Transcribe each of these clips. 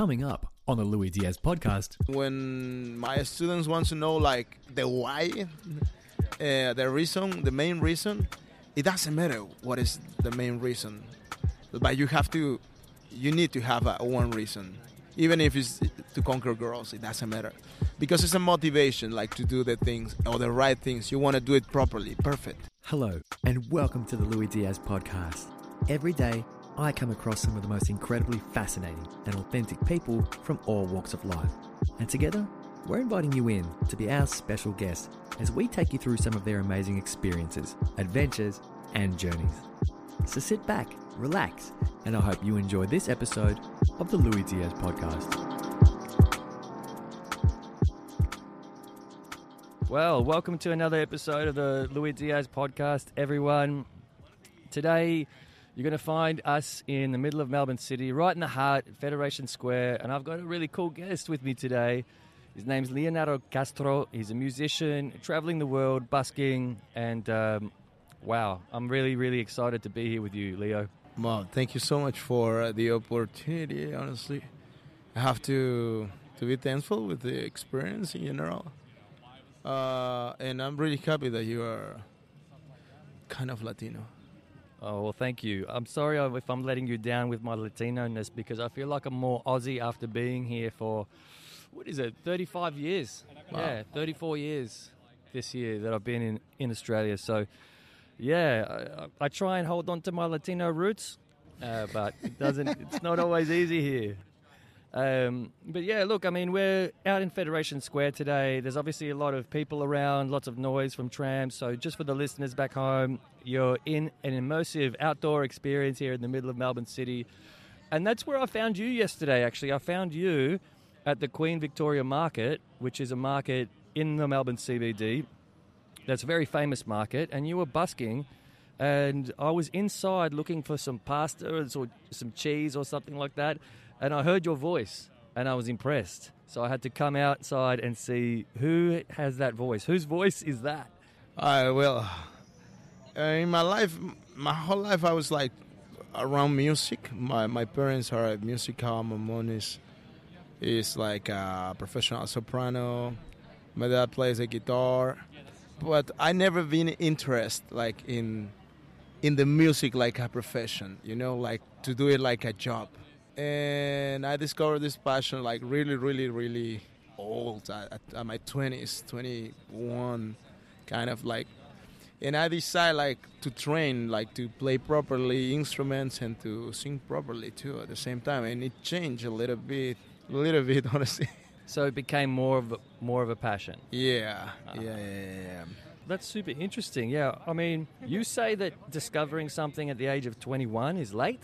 Coming up on the Louis Diaz podcast, when my students want to know like the why, uh, the reason, the main reason, it doesn't matter what is the main reason, but you have to, you need to have a, one reason, even if it's to conquer girls. It doesn't matter because it's a motivation, like to do the things or the right things. You want to do it properly, perfect. hello and welcome to the Louis Diaz podcast. Every day, I come across some of the most incredibly fascinating and authentic people from all walks of life. And together, we're inviting you in to be our special guest as we take you through some of their amazing experiences, adventures, and journeys. So sit back, relax, and I hope you enjoy this episode of the Louis Diaz podcast. Well, welcome to another episode of the Louis Diaz podcast, everyone. Today, you're going to find us in the middle of Melbourne City, right in the heart, Federation Square, and I've got a really cool guest with me today. His name's Leonardo Castro. He's a musician, traveling the world, busking, and um, wow, I'm really, really excited to be here with you, Leo. Well, thank you so much for uh, the opportunity. Honestly, I have to to be thankful with the experience in general, uh, and I'm really happy that you are kind of Latino. Oh, well, thank you. I'm sorry if I'm letting you down with my Latino ness because I feel like I'm more Aussie after being here for, what is it, 35 years? Yeah, 34 years this year that I've been in, in Australia. So, yeah, I, I try and hold on to my Latino roots, uh, but it doesn't, it's not always easy here. Um, but yeah, look, I mean, we're out in Federation Square today. There's obviously a lot of people around, lots of noise from trams. So, just for the listeners back home, you're in an immersive outdoor experience here in the middle of Melbourne City. And that's where I found you yesterday, actually. I found you at the Queen Victoria Market, which is a market in the Melbourne CBD. That's a very famous market. And you were busking. And I was inside looking for some pasta or some cheese or something like that and I heard your voice and I was impressed. So I had to come outside and see who has that voice. Whose voice is that? Uh, well, uh, in my life, my whole life, I was like around music. My my parents are musical. My mom is is like a professional soprano. My dad plays a guitar, but I never been interested like in in the music like a profession. You know, like to do it like a job and I discovered this passion like really, really, really old at, at my 20s, 21, kind of like. And I decided like to train, like to play properly instruments and to sing properly too at the same time. And it changed a little bit, a little bit, honestly. So it became more of a, more of a passion. Yeah, ah. yeah, yeah, yeah. That's super interesting. Yeah, I mean, you say that discovering something at the age of 21 is late.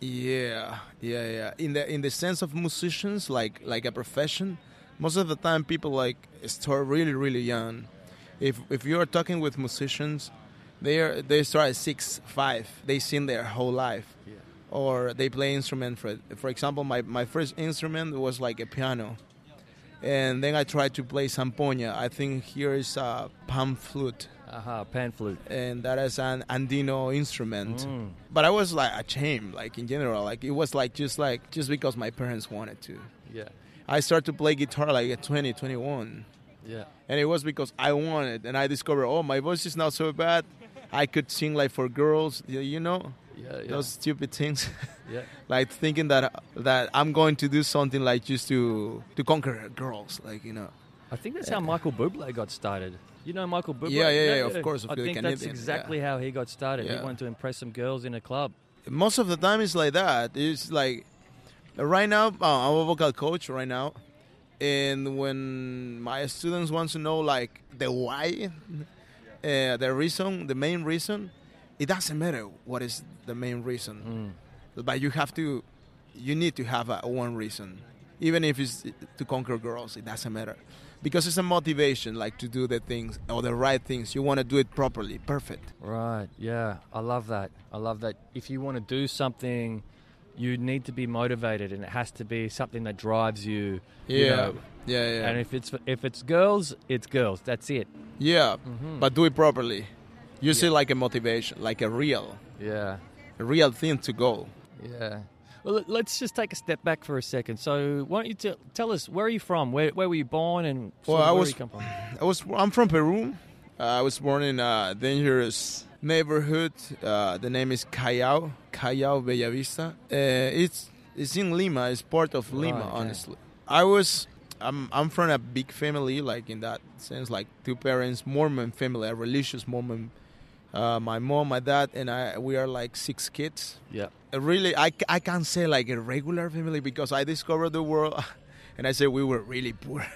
Yeah, yeah, yeah. In the in the sense of musicians, like like a profession, most of the time people like start really really young. If if you are talking with musicians, they are they start at six five. They sing their whole life, Yeah. or they play instrument. For for example, my my first instrument was like a piano, and then I tried to play zampoña. I think here is a pan flute Aha, pan flute. and that is an Andino instrument. Mm. But I was like ashamed, like in general, like it was like just like just because my parents wanted to. Yeah, I started to play guitar like at 20, 21. yeah. and it was because I wanted, and I discovered, oh, my voice is not so bad. I could sing like for girls, you know, Yeah, yeah. those stupid things. yeah. like thinking that that I'm going to do something like just to to conquer girls, like you know. I think that's how Michael Bublé got started. You know Michael Bublé? Yeah, yeah, yeah, of course, of I think that's Canadian, exactly how he got started. He Yeah. wanted to impress some girls in a club. most of the time it's like that. It's like right now uh, I'm a vocal coach right now, and when my students want to know like the why, uh, the reason, the main reason, it doesn't matter what is the main reason, but you have to, you need to have a, one reason, even if it's to conquer girls. It doesn't matter. Because it's a motivation, like to do the things or the right things. You want to do it properly, perfect. Right. Yeah. I love that. I love that. If you want to do something, you need to be motivated, and it has to be something that drives you. you Yeah, know. yeah, yeah. And if it's if it's girls, it's girls. That's it. Yeah, Mm-hmm. but do it properly. Use see like a motivation, like a real, Yeah. a real thing to go. Yeah. Well, let- let's just take a step back for a second. So, why don't you tell tell us where are you from? Where where were you born and Well, I where was- you come from? I was I'm from Peru. Uh, I was born in a dangerous neighborhood. Uh, the name is Callao, Callao Bellavista. Uh, it's it's in Lima. It's part of Lima, okay. honestly. I was I'm I'm from a big family, like in that sense, like two parents, Mormon family, a religious Mormon. Uh, my mom, my dad, and I. We are like six kids. Yeah. Uh, really I can't say like a regular family because i discovered the world and i said we were really poor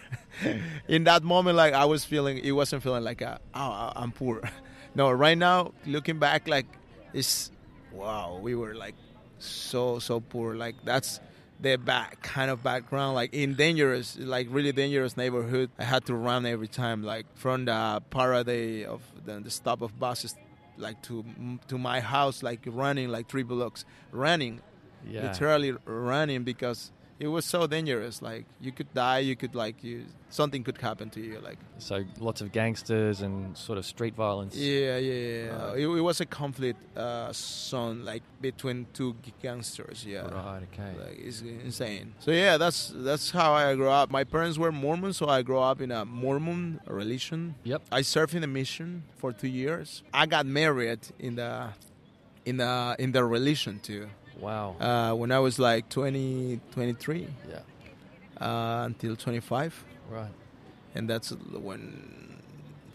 in that moment like i was feeling it wasn't feeling like a, oh i'm poor no right now looking back like it's wow we were like so so poor like that's the back kind of background like in dangerous like really dangerous neighborhood i had to run every time like from the parade of the, the stop of buses like to to my house like running like three blocks running Yeah. literally running because it was so dangerous like you could die you could like you something could happen to you like So lots of gangsters and sort of street violence. yeah yeah, yeah. Right. It, it was a conflict uh zone like between two gangsters yeah Right. Okay. like it's insane so yeah that's that's how i grew up my parents were mormon so i grew up in a mormon religion Yep. i served in the mission for two years i got married in the in the in the religion too Wow. uh, when I was like 20, 23 yeah. uh, until 25. Right. And that's when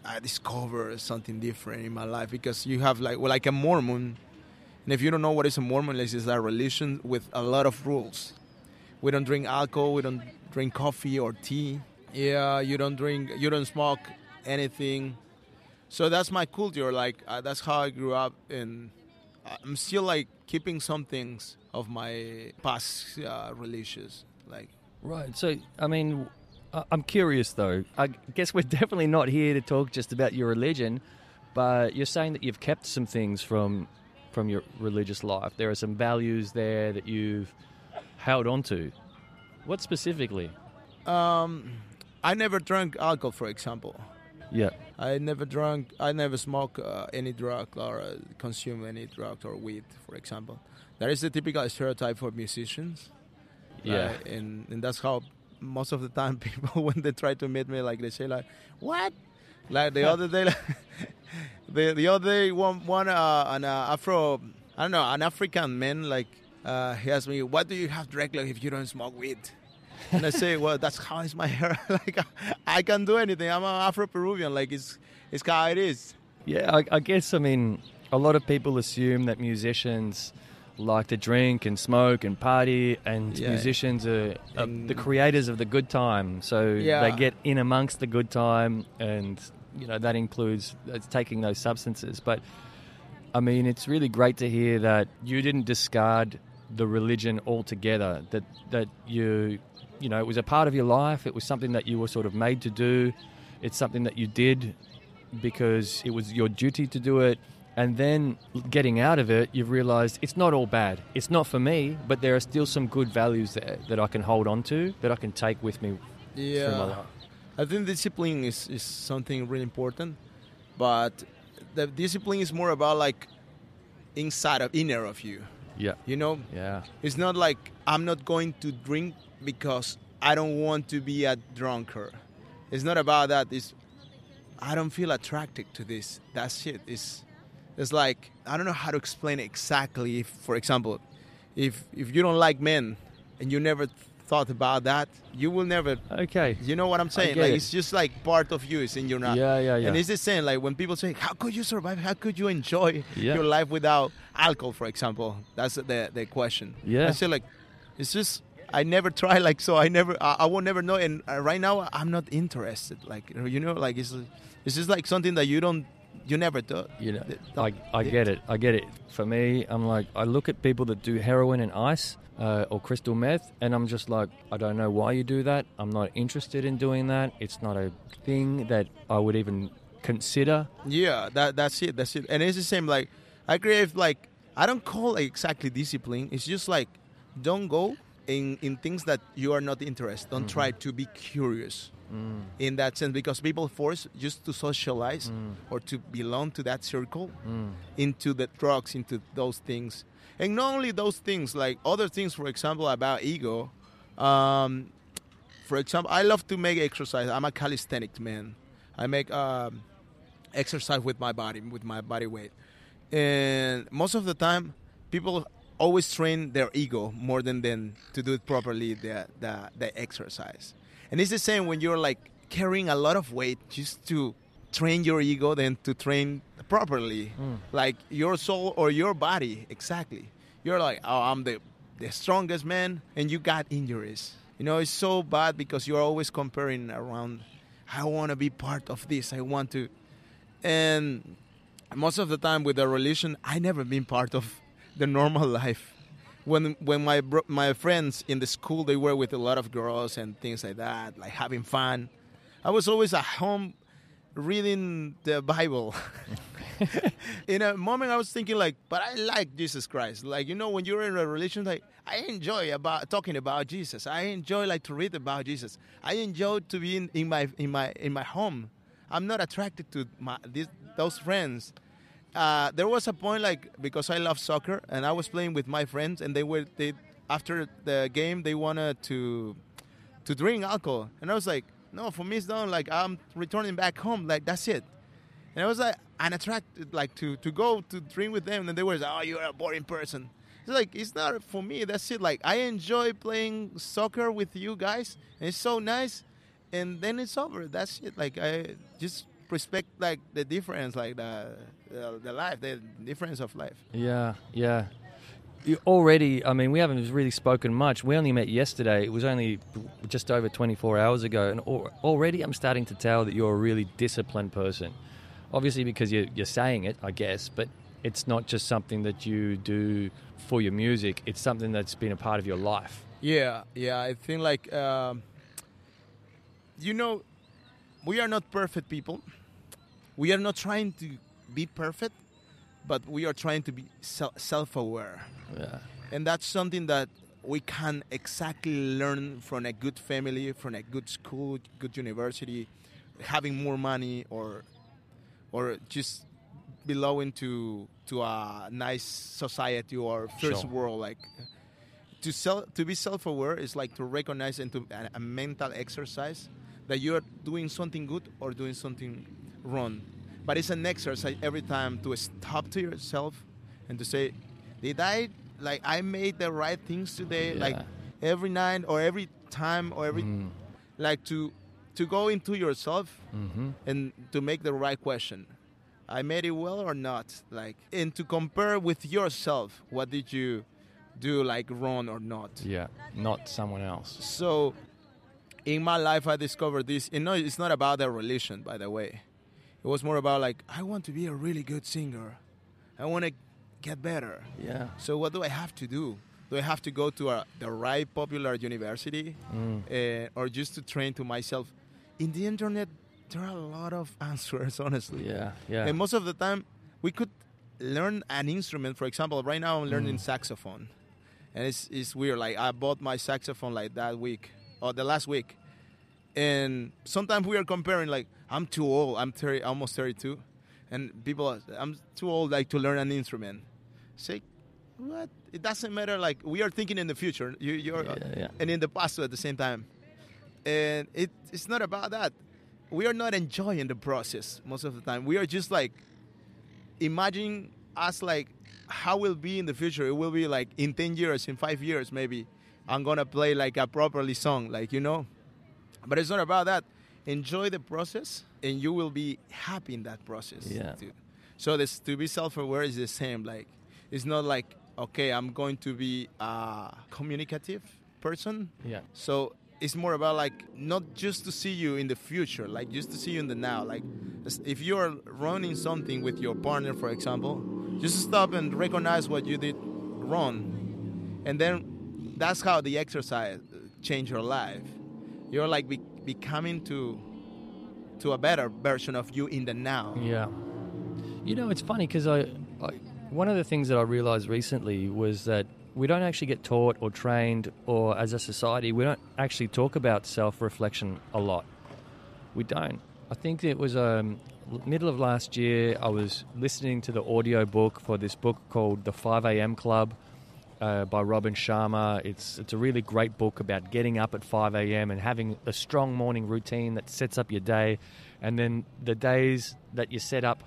I discovered something different in my life because you have like, well, like a Mormon. And if you don't know what is a Mormon, it's a religion with a lot of rules. We don't drink alcohol, we don't drink coffee or tea. Yeah, you don't drink, you don't smoke anything. So that's my culture. Like, uh, that's how I grew up. And I'm still like keeping some things of my past uh, religious. Like, Right. So, I mean, I'm curious though. I guess we're definitely not here to talk just about your religion, but you're saying that you've kept some things from from your religious life. There are some values there that you've held on to. What specifically? um, I never drank alcohol, for example. Yeah. I never drank. I never smoke uh, any drug or uh, consume any drug or weed, for example. That is the typical stereotype for musicians. Yeah. and and that's how most of the time people when they try to meet me, like they say like, "What?" Like the other day, like, the the other day, one one uh, an uh, Afro, I don't know, an African man, like uh, he asked me, "What do you have directly if you don't smoke weed?" And I say, "Well, that's how is my hair. like I can do anything. I'm an Afro Peruvian. Like it's it's how it is." Yeah, I, I guess, I mean, a lot of people assume that musicians like to drink and smoke and party, and Yeah. musicians are, are And- the creators of the good time. So Yeah. they get in amongst the good time, and, you know, that includes uh, taking those substances. But, I mean, it's really great to hear that you didn't discard the religion altogether, that, that you, you know, it was a part of your life, it was something that you were sort of made to do, it's something that you did because it was your duty to do it. And then getting out of it, you've realized it's not all bad. It's not for me, but there are still some good values there that I can hold on to, that I can take with me through my Yeah, life. I think discipline is, is something really important, but the discipline is more about like inside of inner of you. Yeah. You know, Yeah. it's not like I'm not going to drink because I don't want to be a drunkard. It's not about that. It's I don't feel attracted to this. That's it. It's it's like I don't know how to explain it exactly. If, for example, if if you don't like men and you never thought about that, you will never Okay. you know what I'm saying? Like it. it's just like part of you. is in your not. Yeah, yeah, yeah. And it's the same. Like when people say, "How could you survive? How could you enjoy Yeah. your life without alcohol?" For example, that's the the question. Yeah. I say like, it's just I never try. Like so, I never. I, I will never know. And uh, right now, I'm not interested. Like you know, like it's it's just like something that you don't you never do. You know, I, I get it. I get it. For me, I'm like, I look at people that do heroin and ice uh, or crystal meth, and I'm just like, I don't know why you do that. I'm not interested in doing that. It's not a thing that I would even consider. Yeah, that that's it. That's it. And it's the same. Like I agree. If like I don't call it exactly discipline. It's just like don't go in in things that you are not interested. Don't try to be curious in that sense because people force just to socialize or to belong to that circle into the drugs, into those things, and not only those things, like other things. For example, about ego. Um, for example, I love to make exercise. I'm a calisthenic man. I make um, exercise with my body, with my body weight, and most of the time, people always train their ego more than than to do it properly the the, the exercise. And it's the same when you're like carrying a lot of weight just to train your ego than to train properly, mm. like your soul or your body exactly. You're like, oh, I'm the the strongest man, and you got injuries. You know, it's so bad because you're always comparing around. I want to be part of this. I want to, and most of the time with the religion, I never been part of the normal life. When when my bro- my friends in the school they were with a lot of girls and things like that, like having fun. I was always at home reading the Bible. in a moment, I was thinking like, but I like Jesus Christ. Like you know, when you're in a relation, like I enjoy about talking about Jesus. I enjoy like to read about Jesus. I enjoy to be in, in my in my in my home. I'm not attracted to my these, those friends. Uh, there was a point like because I love soccer and I was playing with my friends and they were they after the game they wanted to to drink alcohol. And I was like no for me it's done. Like I'm returning back home. Like that's it. And I was like unattracted like to to go to drink with them and they were like oh you're a boring person. It's like it's not for me. That's it. Like I enjoy playing soccer with you guys and it's so nice and then it's over. That's it. Like I just respect like the difference like the the, the life the difference of life Yeah, yeah. You already, I mean, we haven't really spoken much. We only met yesterday. It was only just over 24 hours ago. And already I'm starting to tell that you're a really disciplined person. Obviously, because you're, you're saying it, I guess, but it's not just something that you do for your music, it's something that's been a part of your life. Yeah, yeah. I think like um, you know, we are not perfect people. We are not trying to be perfect, but we are trying to be self-aware, Yeah. and that's something that we can exactly learn from a good family, from a good school, good university, having more money, or or just belonging to to a nice society or first Sure. world like to sell to be self-aware is like to recognize and to a, a mental exercise that you are doing something good or doing something wrong but it's an exercise every time to stop to yourself and to say did i like i made the right things today? Like every night or every time or every Mm. like to to go into yourself hmm and to make the right question. I made it well or not? Like and to compare with yourself what did you do like wrong or not? Yeah. Not someone else. so in my life i discovered this and no it's not about the religion by the way it was more about like i want to be a really good singer i want to get better Yeah. so what do i have to do do i have to go to a, the right popular university Mm. uh, or just to train to myself in the internet there are a lot of answers honestly Yeah. Yeah. and most of the time we could learn an instrument for example right now i'm learning Mm. saxophone and it's, it's weird like i bought my saxophone like that week or the last week and sometimes we are comparing like i'm too old. I'm 30 almost 32 and people are, i'm too old like to learn an instrument. Say what? It doesn't matter like we are thinking in the future. You, you're Yeah, yeah. and in the past at the same time. And it, it's not about that. We are not enjoying the process most of the time. We are just like imagining us like how will be in the future. It will be like in 10 years in 5 years maybe. I'm gonna play like a properly song like you know? But it's not about that enjoy the process and you will be happy in that process Yeah. too. so this to be self-aware is the same like it's not like okay i'm going to be a communicative person Yeah. so it's more about like not just to see you in the future, like just to see you in the now. Like if you are running something with your partner, for example, just stop and recognize what you did wrong, and then that's how the exercise uh, change your life. You're like be- becoming to to a better version of you in the now. Yeah. You know, it's funny because I, I, one of the things that I realized recently was that we don't actually get taught or trained, or as a society, we don't actually talk about self reflection a lot. We don't. I think it was um, middle of last year. I was listening to the audio book for this book called The 5 A.M. Club uh, by Robin Sharma. It's it's a really great book about getting up at 5 a.m. and having a strong morning routine that sets up your day, and then the days that you set up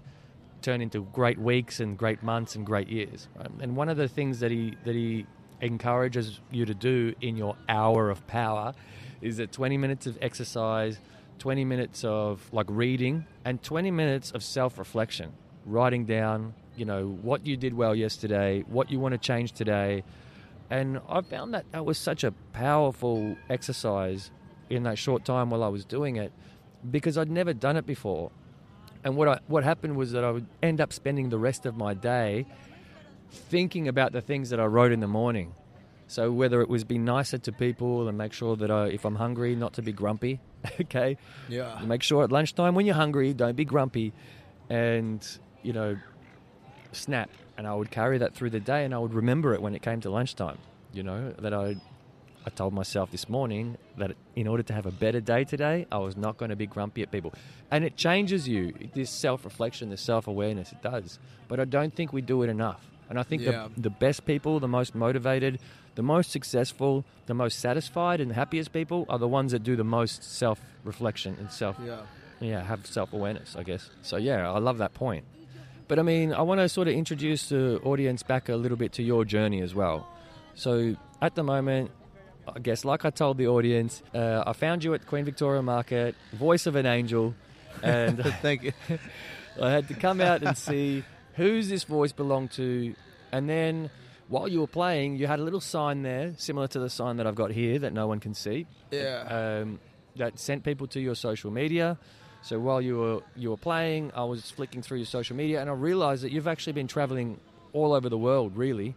turn into great weeks and great months and great years. Right? And one of the things that he that he encourages you to do in your hour of power is that 20 minutes of exercise, 20 minutes of like reading, and 20 minutes of self-reflection, writing down, you know, what you did well yesterday, what you want to change today. And I found that that was such a powerful exercise in that short time while I was doing it because I'd never done it before. And what I, what happened was that I would end up spending the rest of my day thinking about the things that I wrote in the morning. So whether it was be nicer to people and make sure that I, if I'm hungry, not to be grumpy, okay? Yeah. Make sure at lunchtime when you're hungry, don't be grumpy, and you know, snap. And I would carry that through the day, and I would remember it when it came to lunchtime. You know that I I told myself this morning that in order to have a better day today, I was not going to be grumpy at people. And it changes you, this self reflection, this self awareness, it does. But I don't think we do it enough. And I think Yeah. the, the best people, the most motivated, the most successful, the most satisfied, and the happiest people are the ones that do the most self reflection and self, Yeah. yeah, have self awareness, I guess. So, yeah, I love that point. But I mean, I want to sort of introduce the audience back a little bit to your journey as well. So, at the moment, I guess, like I told the audience, uh, I found you at Queen Victoria Market, voice of an angel, and Thank you. I had to come out and see who's this voice belonged to. And then while you were playing, you had a little sign there, similar to the sign that I've got here that no one can see, Yeah. um, that sent people to your social media. So while you were you were playing, I was flicking through your social media, and I realised that you've actually been travelling all over the world, really.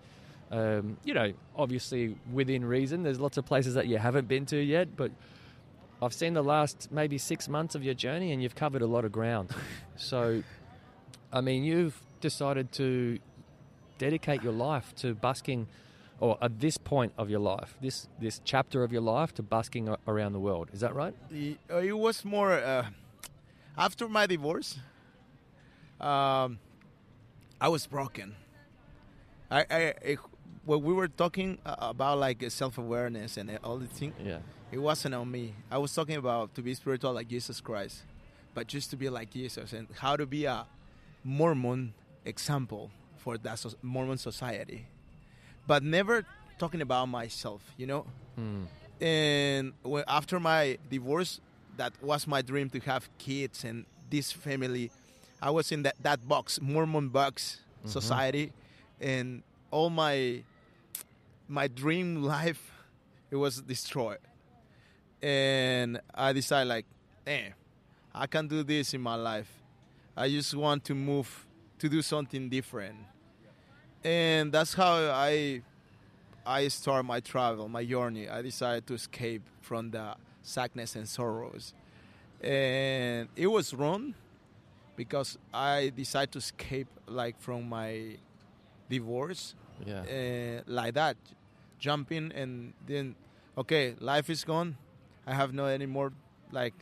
Um, you know, obviously within reason. There's lots of places that you haven't been to yet, but I've seen the last maybe six months of your journey, and you've covered a lot of ground. so, I mean, you've decided to dedicate your life to busking, or at this point of your life, this this chapter of your life, to busking around the world. Is that right? it, uh, it was more uh, after my divorce. Um, I was broken. I, I, I when we were talking uh, about like self awareness and all the thing, Yeah. it wasn't on me. I was talking about to be spiritual like Jesus Christ, but just to be like Jesus and how to be a Mormon example for that so- Mormon society, but never talking about myself. You know, Hmm. and when, after my divorce that was my dream to have kids and this family. I was in that, that box mormon box mm-hmm. society and all my my dream life it was destroyed. And i decided like damn i can do this in my life. I just want to move to do something different. And that's how i I start my travel, my journey. I decided to escape from the sadness and sorrows. And it was wrong because I decided to escape like from my divorce Yeah. uh, like that, jumping and then okay, life is gone. I have no any more like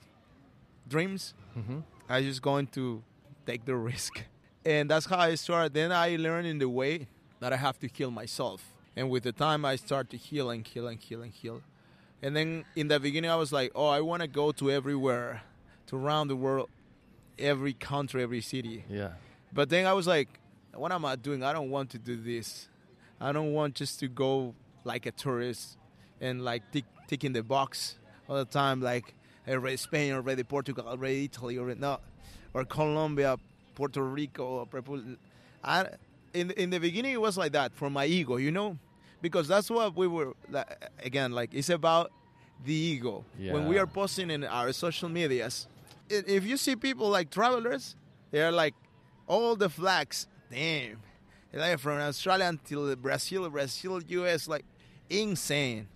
dreams. hmm I just going to take the risk. And that's how I started. Then I learned in the way that I have to heal myself. And with the time, I start to heal and heal and heal and heal. And then in the beginning, I was like, oh, I want to go to everywhere, to around the world, every country, every city. Yeah. But then I was like, what am I doing? I don't want to do this. I don't want just to go like a tourist and like tick, ticking the box all the time, like already Spain, already Portugal, already Italy, already no, or Colombia, Puerto Rico. Repul- I, in in the beginning, it was like that for my ego, you know, because that's what we were again like it's about the ego. When we are posting in our social medias, if you see people like travelers, they're like all the flags. Damn, like from Australia until Brazil, Brazil, US, like insane.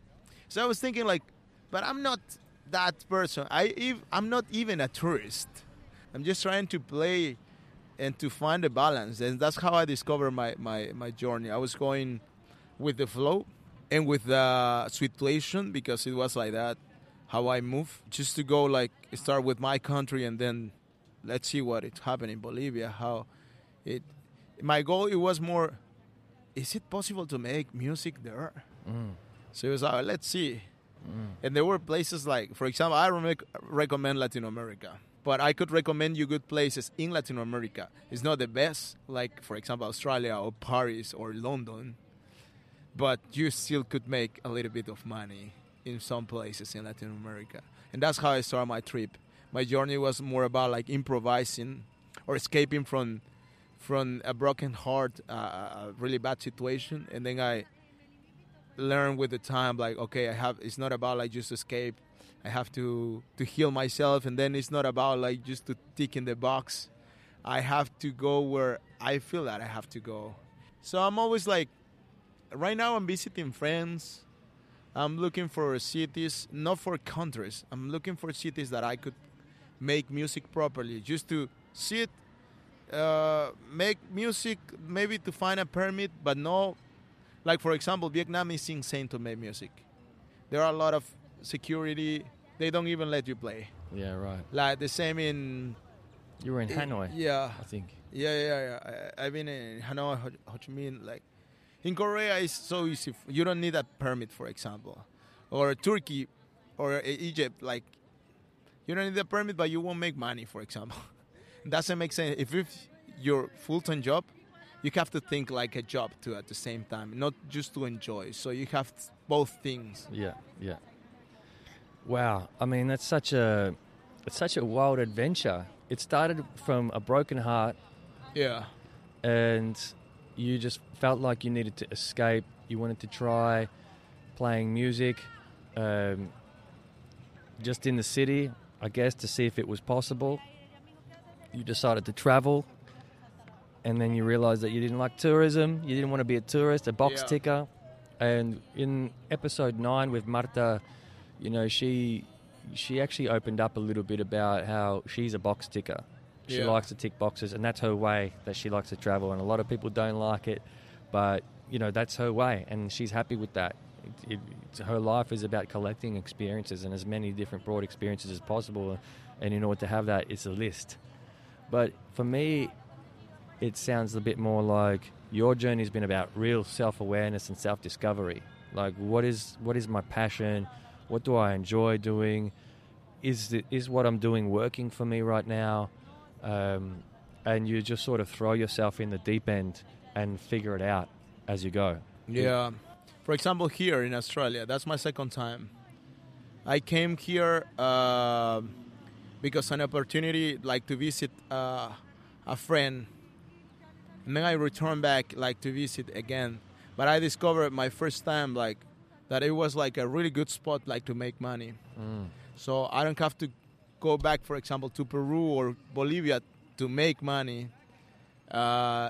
So I was thinking like, but I'm not that person. I ev- I'm not even a tourist. I'm just trying to play and to find a balance, and that's how I discovered my my my journey. I was going with the flow and with the situation because it was like that how I move just to go like start with my country and then let's see what it happened in Bolivia how it my goal it was more is it possible to make music there? Mm. so it was like let's see. And there were places like for example I rec- recommend Latin America but I could recommend you good places in Latin America. It's not the best like for example Australia or Paris or London but you still could make a little bit of money in some places in Latin America. And that's how I started my trip. My journey was more about like improvising or escaping from from a broken heart, uh, a really bad situation, and then I learned with the time like okay, I have it's not about like just escape. I have to to heal myself, and then it's not about like just to tick in the box. I have to go where I feel that I have to go. So I'm always like right now I'm visiting friends. I'm looking for cities, not for countries. I'm looking for cities that I could make music properly, just to sit, uh, make music, maybe to find a permit, but no, like for example, Vietnam is insane to make music. There are a lot of security. They don't even let you play. Yeah, right. Like the same in You were in Hanoi, Yeah, I think. yeah, yeah, yeah. I, I've been in Hanoi, Ho, Ho Chi Minh. Like in Korea, it's so easy. You don't need a permit, for example, or Turkey, or Egypt. Like you don't need a permit, but you won't make money, for example. Doesn't make sense. If it's your full-time job, you have to think like a job too at the same time, not just to enjoy. So you have both things. Yeah, yeah. Wow. I mean, that's such a it's such a wild adventure. It started from a broken heart Yeah, and you just felt like you needed to escape. You wanted to try playing music um, just in the city, I guess, to see if it was possible. You decided to travel, and then you realized that you didn't like tourism. You didn't want to be a tourist, a box Yeah. ticker. And in episode nine with Marta, you know, she she actually opened up a little bit about how she's a box ticker. She Yeah. likes to tick boxes, and that's her way that she likes to travel. And a lot of people don't like it, but you know that's her way, and she's happy with that. It, it, it's- her life is about collecting experiences and as many different broad experiences as possible. And in order to have that, it's a list. But for me, it sounds a bit more like your journey's been about real self-awareness and self-discovery. Like, what is what is my passion? What do I enjoy doing? Is the, is what I'm doing working for me right now? Um, and you just sort of throw yourself in the deep end and figure it out as you go. Yeah. For example, here in Australia, that's my second time. I came here uh, because an opportunity, like to visit uh, a friend, and then I returned back, like to visit again. But I discovered my first time, like that it was like a really good spot, like to make money. Mm. So I don't have to go back, for example, to Peru or Bolivia to make money. Uh,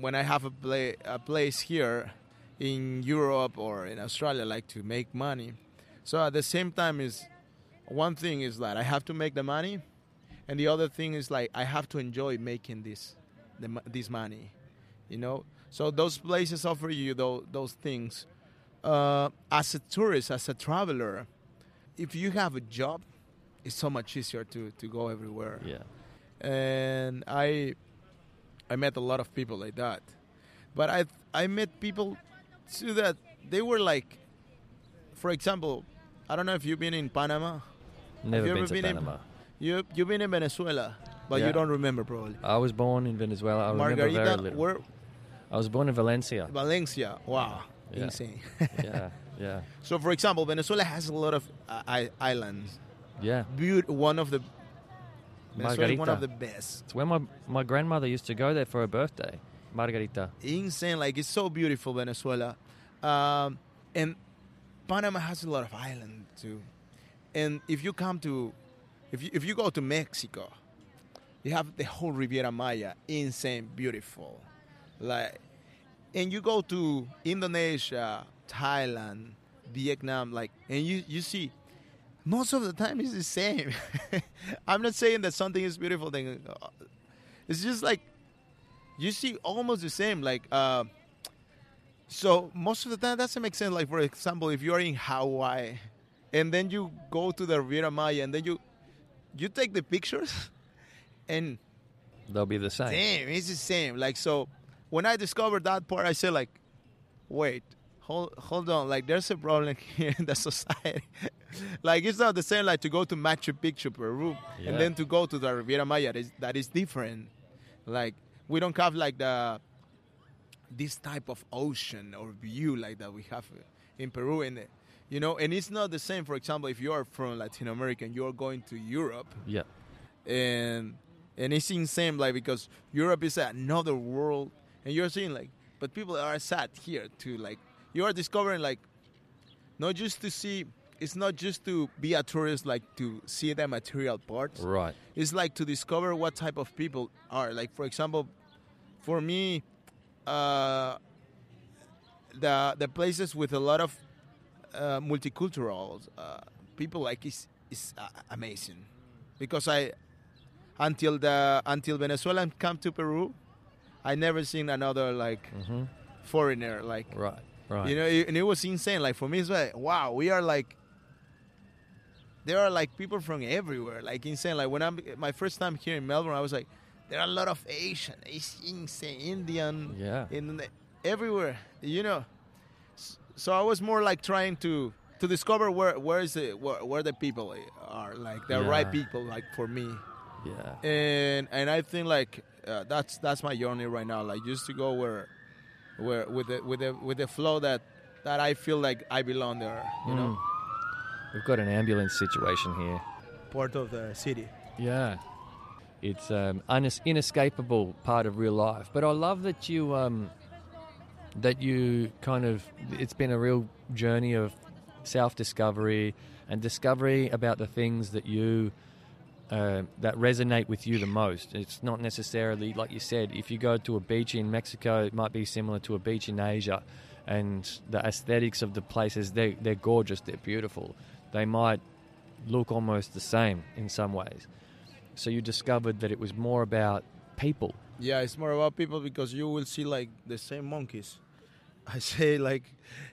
when I have a, play, a place here in Europe or in Australia, like to make money. So at the same time, is one thing is that I have to make the money, and the other thing is like I have to enjoy making this, the, this money, you know. So those places offer you those, those things. Uh, as a tourist, as a traveler, if you have a job, it's so much easier to, to go everywhere. Yeah. And I I met a lot of people like that. But I I met people too that they were like for example, I don't know if you've been in Panama. Never you been ever to been in- Panama. You you've been in Venezuela, but Yeah. you don't remember probably. I was born in Venezuela. I remember very Margarita, little. where I was born in Valencia. Valencia. Wow. Yeah. Insane. yeah, yeah, so for example, Venezuela has a lot of uh, islands. Yeah. Beaut- one of the is one of the best. It's where my, my grandmother used to go there for her birthday. Margarita. insane. Like it's so beautiful, Venezuela, um, and Panama has a lot of island too. And if you come to, if you, if you go to Mexico, you have the whole Riviera Maya, insane, beautiful, like, and you go to Indonesia, Thailand, Vietnam, like, and you you see. Most of the time, it's the same. I'm not saying that something is beautiful. Thing, uh, it's just like you see almost the same. Like uh, So most of the time, that doesn't make sense. Like for example, if you're in Hawaii, and then you go to the Riviera Maya, and then you you take the pictures, and They'll be the same. damn, it's the same. Like so, when I discovered that part, I said like, wait, hold hold on. Like there's a problem here in the society. Like it's not the same like to go to Machu Picchu, Peru, Yeah. and then to go to the Riviera Maya. That is, that is different. Like we don't have like the this type of ocean or view like that we have in Peru and you know and it's not the same for example if you're from Latin America and you're going to Europe Yeah. and and it's insane like because Europe is another world and you're seeing like but people are sad here too like you are discovering like not just to see it's not just to be a tourist like to see the material parts Right. it's like to discover what type of people are like for example for me uh, the the places with a lot of uh, multicultural uh, people like is is uh, amazing because I until the until Venezuelan come to Peru I never seen another like hmm foreigner like Right. Right. you know, it- and it was insane. Like for me, it's like, wow, we are like, there are like people from everywhere, like insane. Like when I'm my first time here in Melbourne, I was like, there are a lot of Asian, insane, Indian, Yeah. in everywhere, you know. So I was more like trying to to discover where where is the where, where the people are, like the right people, like for me Yeah. and and I think like uh, that's that's my journey right now. Like just to go where where with the with the with the flow that that I feel like I belong there. You know, Mm. We've got an ambulance situation here. part of the city. Yeah. It's um, unes- inescapable part of real life. But I love that you um, that you kind of it's been a real journey of self-discovery and discovery about the things that you uh, that resonate with you the most. It's not necessarily like you said. If you go to a beach in Mexico, it might be similar to a beach in Asia, and the aesthetics of the places they they're gorgeous. They're beautiful. They might look almost the same in some ways. So you discovered that it was more about people. Yeah, it's more about people because you will see like the same monkeys. I say like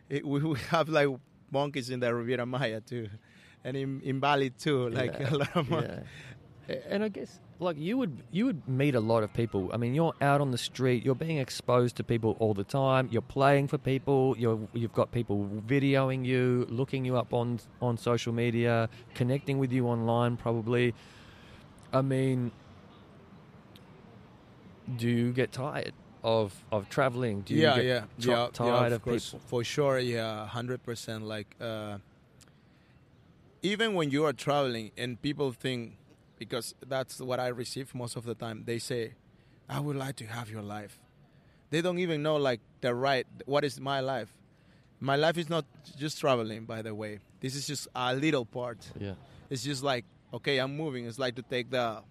it, we have like monkeys in the Riviera Maya too, and in in Bali too. Like Yeah, a lot of mon- Yeah. And I guess like you would you would meet a lot of people. I mean, you're out on the street, you're being exposed to people all the time. You're playing for people. You're you've got people videoing you, looking you up on on social media, connecting with you online probably. I mean, do you get tired of of traveling? Do you yeah, get yeah, ti- yeah, tired yeah, of, course, people? for sure. Yeah, hundred percent. Like, uh, even when you are traveling and people think, because that's what I receive most of the time. They say, "I would like to have your life." They don't even know like the right. What is my life? My life is not just traveling. By the way, this is just a little part. Yeah. It's just like okay, I'm moving. It's like to take the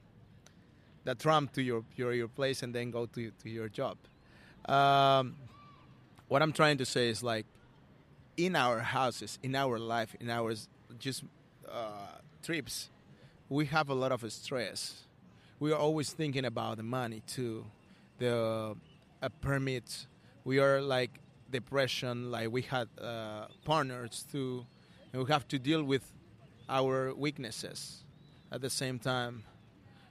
the tram to your your, your place and then go to to your job. Um, what I'm trying to say is like in our houses, in our life, in our just uh, trips, we have a lot of stress. We are always thinking about the money too, the uh, permits. We are like depression. Like we had uh, partners too, and we have to deal with our weaknesses at the same time.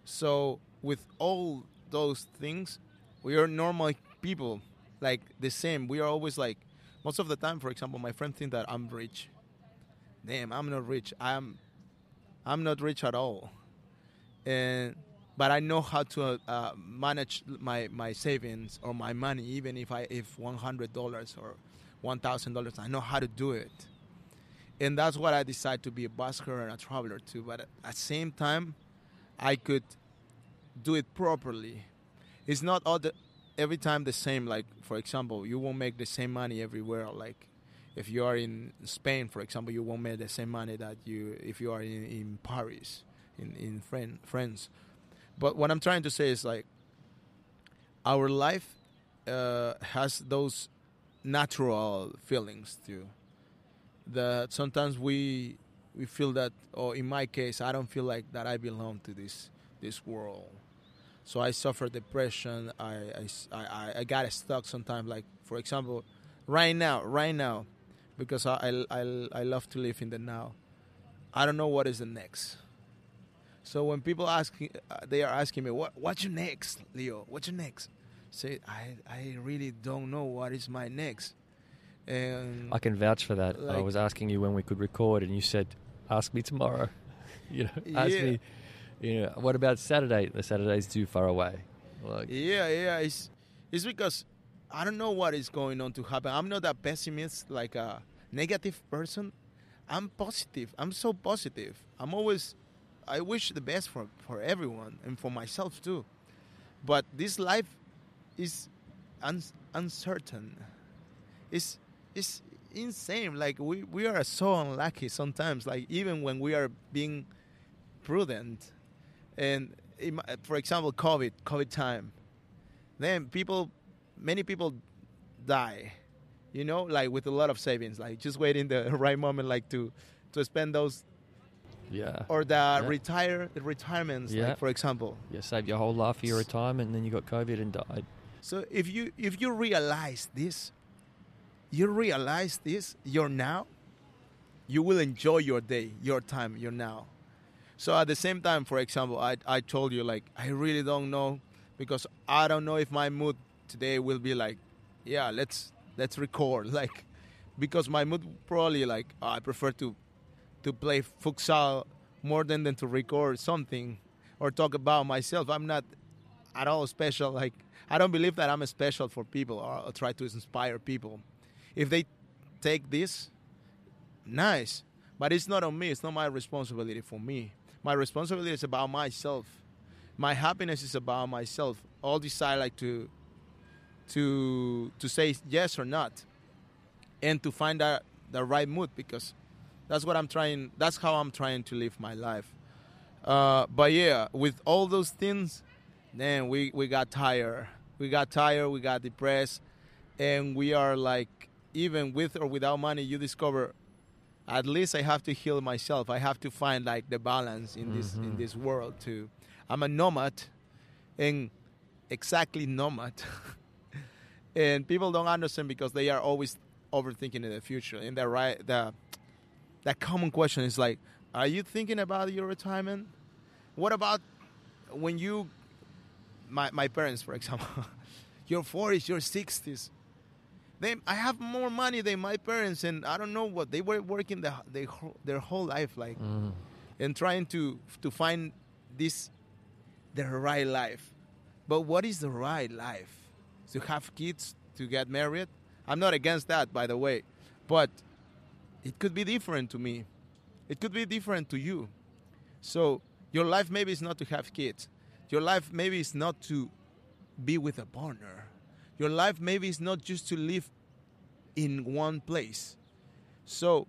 So with all those things, we are normal people, like the same. We are always like, most of the time. For example, my friend think that I'm rich. Damn, I'm not rich. I'm, I'm not rich at all. And but I know how to uh, manage my, my savings or my money, even if I if one hundred dollars or one thousand dollars, I know how to do it. And that's what I decided to be a busker and a traveler too. But at the same time, I could do it properly. It's not all the every time the same. Like for example, you won't make the same money everywhere. Like if you are in Spain, for example, you won't make the same money that you if you are in, in Paris, in in Fran- France. But what I'm trying to say is like our life uh, has those natural feelings too. That sometimes we we feel that, or in my case, I don't feel like that I belong to this this world. So I suffer depression. I I, I, I got stuck sometimes. Like for example, right now, right now, because I, I, I, I love to live in the now. I don't know what is the next. So when people ask, uh, they are asking me, "What what's your next, Leo? What's your next?" Say, I I really don't know what is my next. And I can vouch for that. I was asking you when we could record, and you said, "Ask me tomorrow." you know, ask Yeah. me. You know, what about Saturday? The Saturday's too far away. Like, Yeah, yeah. It's it's because I don't know what is going on to happen. I'm not a pessimist, like a negative person. I'm positive. I'm so positive. I'm always. I wish the best for for everyone and for myself too. But this life is un, uncertain. It's it's insane. Like we we are so unlucky sometimes. Like even when we are being prudent, and for example, COVID, COVID time, then people, many people die, you know, like with a lot of savings, like just waiting the right moment, like to to spend those yeah, or the Yeah. retire the retirements, Yeah. like for example. you saved your whole life for your retirement, and then you got COVID and died. So if you if you realize this, you realize this, you're now, you will enjoy your day, your time, your now. So at the same time, for example, I I told you like I really don't know because I don't know if my mood today will be like, yeah, let's let's record like because my mood probably like oh, I prefer to to play futsal more than than to record something or talk about myself. I'm not at all special. Like I don't believe that I'm special for people or, or try to inspire people. If they take this, nice. But it's not on me. It's not my responsibility for me. My responsibility is about myself. My happiness is about myself. All decide like to to to say yes or not, and to find that the right mood because that's what I'm trying. That's how I'm trying to live my life. Uh, but yeah, with all those things, then we we got tired. We got tired. We got depressed, and we are like, even with or without money, you discover. At least I have to heal myself. I have to find like the balance in this in Mhm. this world too. I'm a nomad, and exactly nomad. and people don't understand because they are always overthinking in the future. And the right the that common question is like, are you thinking about your retirement? What about when you my my parents, for example, your forties, your sixties. They, I have more money than my parents, and I don't know what they were working the, they, their whole life like, Mm. and trying to to find this the right life. But what is the right life? To have kids, to get married? I'm not against that, by the way, but it could be different to me. It could be different to you. So your life maybe is not to have kids. Your life maybe is not to be with a partner. Your life maybe is not just to live in one place. So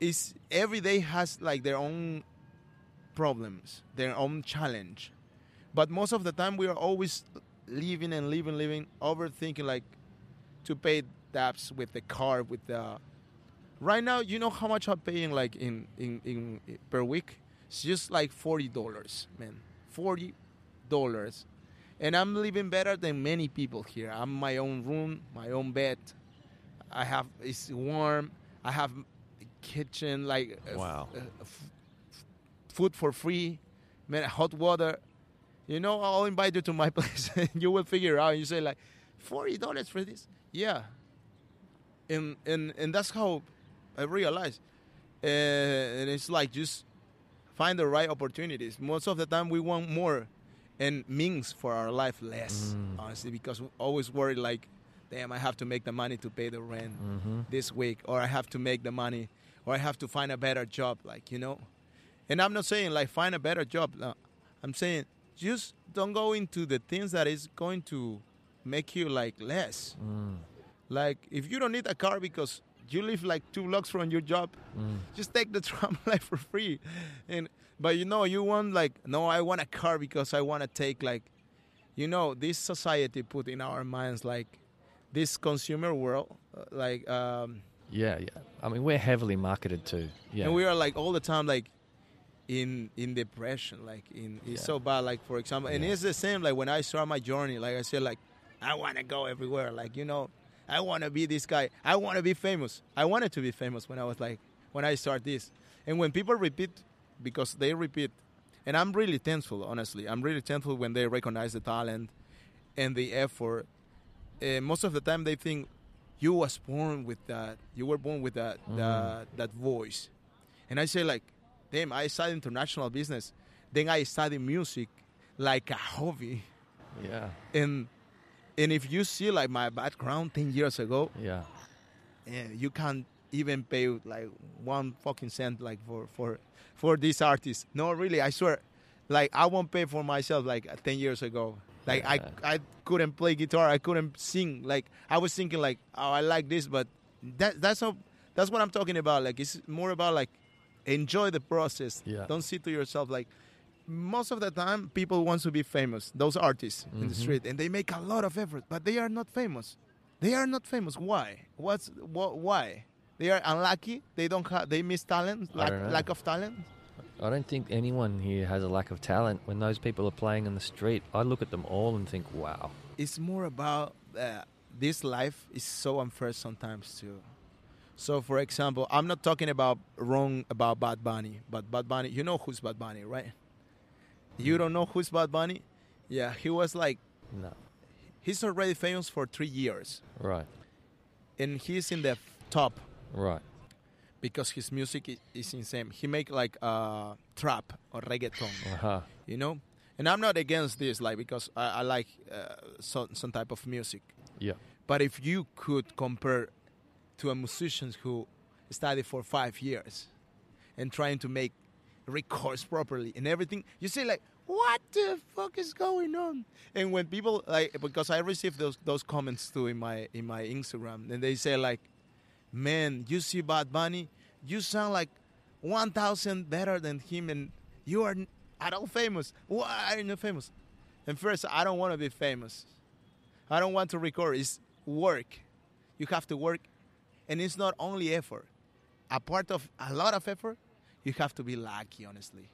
it's every day has like their own problems, their own challenge. But most of the time we are always living and living, living, overthinking like to pay debts with the car, with the right now you know how much I'm paying like in, in, in per week? It's just like forty dollars, man. Forty dollars. And I'm living better than many people here. I'm my own room, my own bed. I have it's warm. I have kitchen like uh, f- Wow. uh, f- food for free, man, hot water. You know, I'll invite you to my place and you will figure out. You say like, forty dollars for this? Yeah. And and and that's how I realized. Uh, and it's like just find the right opportunities. Most of the time, we want more, and means for our life less. Mm. Honestly, because we always worry like, damn, I have to make the money to pay the rent Mm-hmm. this week, or I have to make the money, or I have to find a better job, like you know. And I'm not saying like find a better job. No. I'm saying just don't go into the things that is going to make you like less. Mm. Like if you don't need a car because you live like two blocks from your job, Mm. just take the tram like for free. And but you know you want like no, I want a car because I want to take like, you know, this society put in our minds like this consumer world, uh, like um, Yeah, yeah. I mean, we're heavily marketed to. Yeah. and we are like all the time like in in depression like in it's Yeah. so bad like for example and Yeah. it's the same like when i start my journey like i said like i want to go everywhere like you know I want to be this guy. I want to be famous. I wanted to be famous when I was like when I start this. And when people repeat, because they repeat, and I'm really thankful, honestly. I'm really thankful when they recognize the talent and the effort. Uh, most of the time, they think you was born with that. You were born with that Mm. that, that voice. And I say like, damn, I studied international business. Then I studied music like a hobby. Yeah. And and if you see like my background ten years ago, Yeah. yeah, you can't even pay like one fucking cent like for for for this artist. No, really, I swear. Like I won't pay for myself like uh, ten years ago. Like Yeah. I I couldn't play guitar. I couldn't sing. Like I was thinking like, oh, I like this, but that that's not that's what I'm talking about. Like it's more about like enjoy the process. Yeah. Don't see to yourself like. Most of the time, people want to be famous. Those artists in the Mhm. street, and they make a lot of effort, but they are not famous. They are not famous. Why? What's what? Why? They are unlucky. They don't have. They miss talent. Lack, lack of talent. I don't think anyone here has a lack of talent. When those people are playing in the street, I look at them all and think, wow. It's more about uh, this life is so unfair sometimes too. So, for example, I'm not talking about wrong about Bad Bunny, but Bad Bunny. You know who's Bad Bunny, right? You don't know who's Bad Bunny? Yeah, he was like No. he's already famous for three years, Right. and he's in the top Right. because his music is, insane. He make like uh, trap or reggaeton, Uh-huh. you know. And I'm not against this, like because I, I like uh, some some type of music. Yeah. But if you could compare to a musician who studied for five years and trying to make records properly and everything, you say like, what the fuck is going on? And when people like, because I received those those comments too in my in my Instagram, and they say like, man, you see Bad Bunny, you sound like one thousand better than him, and you are at all famous. Why are you not famous? And first, I don't want to be famous. I don't want to record. It's work. You have to work, and it's not only effort. A part of a lot of effort, you have to be lucky, honestly.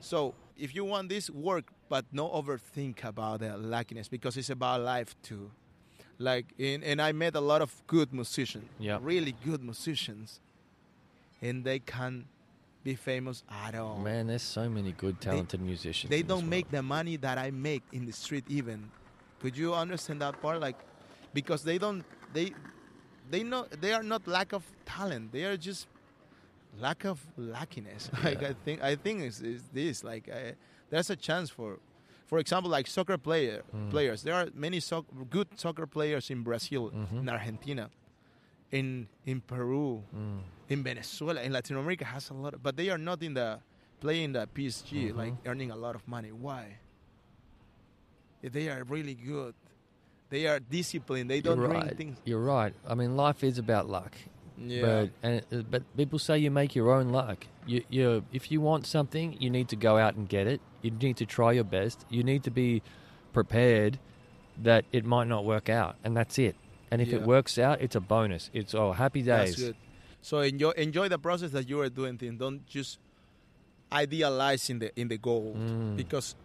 So if you want this, work, but no overthink about the luckiness because it's about life too. Like, in, and I met a lot of good musicians, Yeah. really good musicians, and they can't be famous at all. Man, there's so many good, talented musicians. They don't make the money that I make in the street even. Could you understand that part? Like, because they don't, they, they know they are not lack of talent. They are just lack of luckiness. Like I think, I think is is this like uh, there's a chance for, for example, like soccer player Mm. players. There are many soc- good soccer players in Brazil, Mhm. in Argentina, in in Peru, Mm. in Venezuela, in Latin America has a lot, of, but they are not in the playing the PSG Mhm. like earning a lot of money. Why? If they are really good, they are disciplined. They don't You're bring right. things. You're right. I mean, life is about luck. Yeah, But and uh, but people say you make your own luck. You you if you want something, you need to go out and get it. You need to try your best. You need to be prepared that it might not work out, and that's it. And if it works out, it's a bonus. It's oh happy days. that's good. So enjoy enjoy the process that you are doing things. Don't just idealize in the in the goal Mm. because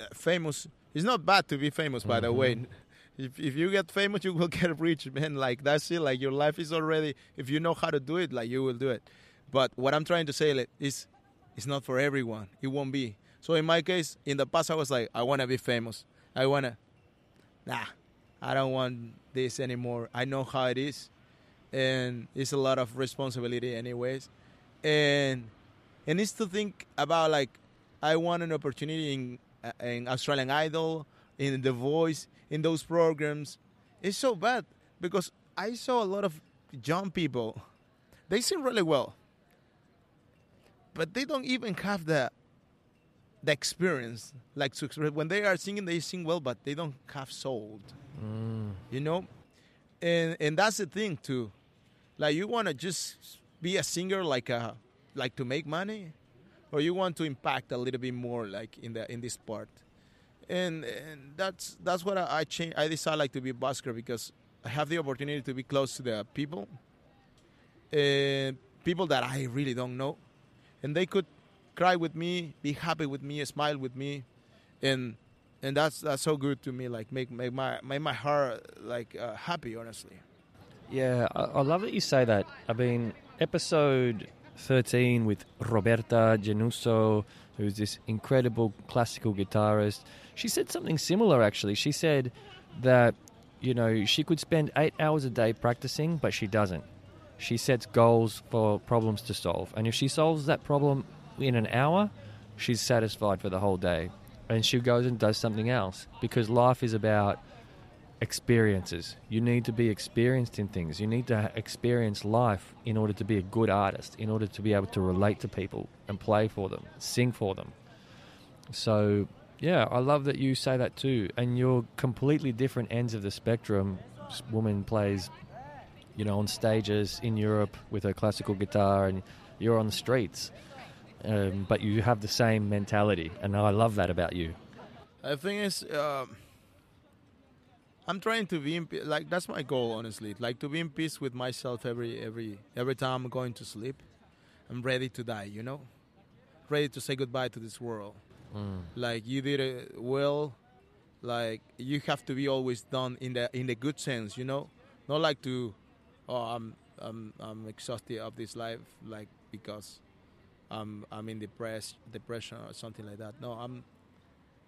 uh, famous. It's not bad to be famous, by the way. If if you get famous, you will get rich, man. Like that's it. Like your life is already. If you know how to do it, like you will do it. But what I'm trying to say like, is, it's not for everyone. It won't be. So in my case, in the past, I was like, I want to be famous. I wanna. Nah, I don't want this anymore. I know how it is, and it's a lot of responsibility, anyways. And and it's to think about like I want an opportunity in uh, in Australian Idol, in The Voice, in those programs. It's so bad because I saw a lot of young people. They sing really well, but they don't even have the the experience. Like when they are singing, they sing well, but they don't have soul. Mm. You know, and and that's the thing too. Like you want to just be a singer, like a like to make money, or you want to impact a little bit more, like in the in this part. And and that's that's what I, I change. I decided like to be a busker because I have the opportunity to be close to the people, and people that I really don't know, and they could cry with me, be happy with me, smile with me, and and that's that's so good to me. Like make make my make my heart like uh, happy, honestly. Yeah, I, I love that you say that. I mean, episode 13 with Roberta Genuso, who's this incredible classical guitarist, she said something similar actually. She said that, you know, she could spend eight hours a day practicing, but she doesn't. She sets goals for problems to solve. And if she solves that problem in an hour, she's satisfied for the whole day. And she goes and does something else because life is about experiences. You need to be experienced in things. You need to experience life in order to be a good artist, in order to be able to relate to people and play for them, sing for them. So, yeah, I love that you say that too. And you're completely different ends of the spectrum. This woman plays, you know, on stages in Europe with her classical guitar, and you're on the streets. Um, but you have the same mentality, and I love that about you. The thing is, um I'm trying to be in, like that's my goal, honestly. Like to be in peace with myself every every every time I'm going to sleep. I'm ready to die, you know, ready to say goodbye to this world. Mm. Like you did it well. Like you have to be always done in the in the good sense, you know, not like to, oh, I'm I'm I'm exhausted of this life, like because I'm I'm in depressed depression or something like that. No, I'm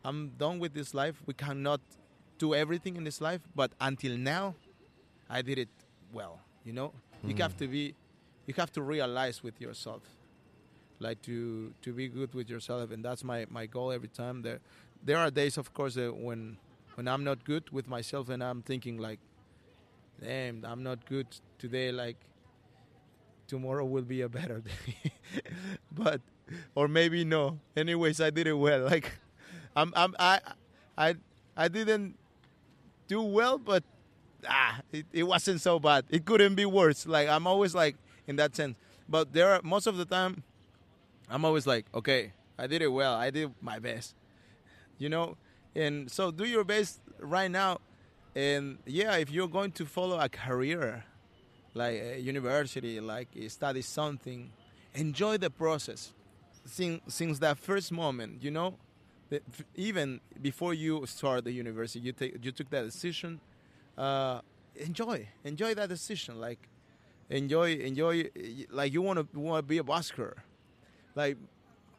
I'm done with this life. We cannot do everything in this life, but until now, I did it well. You know, you hmm. have to be, you have to realize with yourself, like to to be good with yourself, and that's my my goal every time. There, there are days, of course, that when when I'm not good with myself, and I'm thinking like, damn, I'm not good today. Like tomorrow will be a better day, but or maybe no. Anyways, I did it well. Like I'm I'm I I I didn't do well, but ah, it, it wasn't so bad. It couldn't be worse. Like I'm always like in that sense. But there are most of the time, I'm always like, okay, I did it well. I did my best, you know. And so do your best right now. And yeah, if you're going to follow a career, like a university, like study something, enjoy the process. Since since that first moment, you know, even before you start the university, you take you took that decision. Uh, enjoy, enjoy that decision. Like, enjoy, enjoy. Like you want to want to be a busker. Like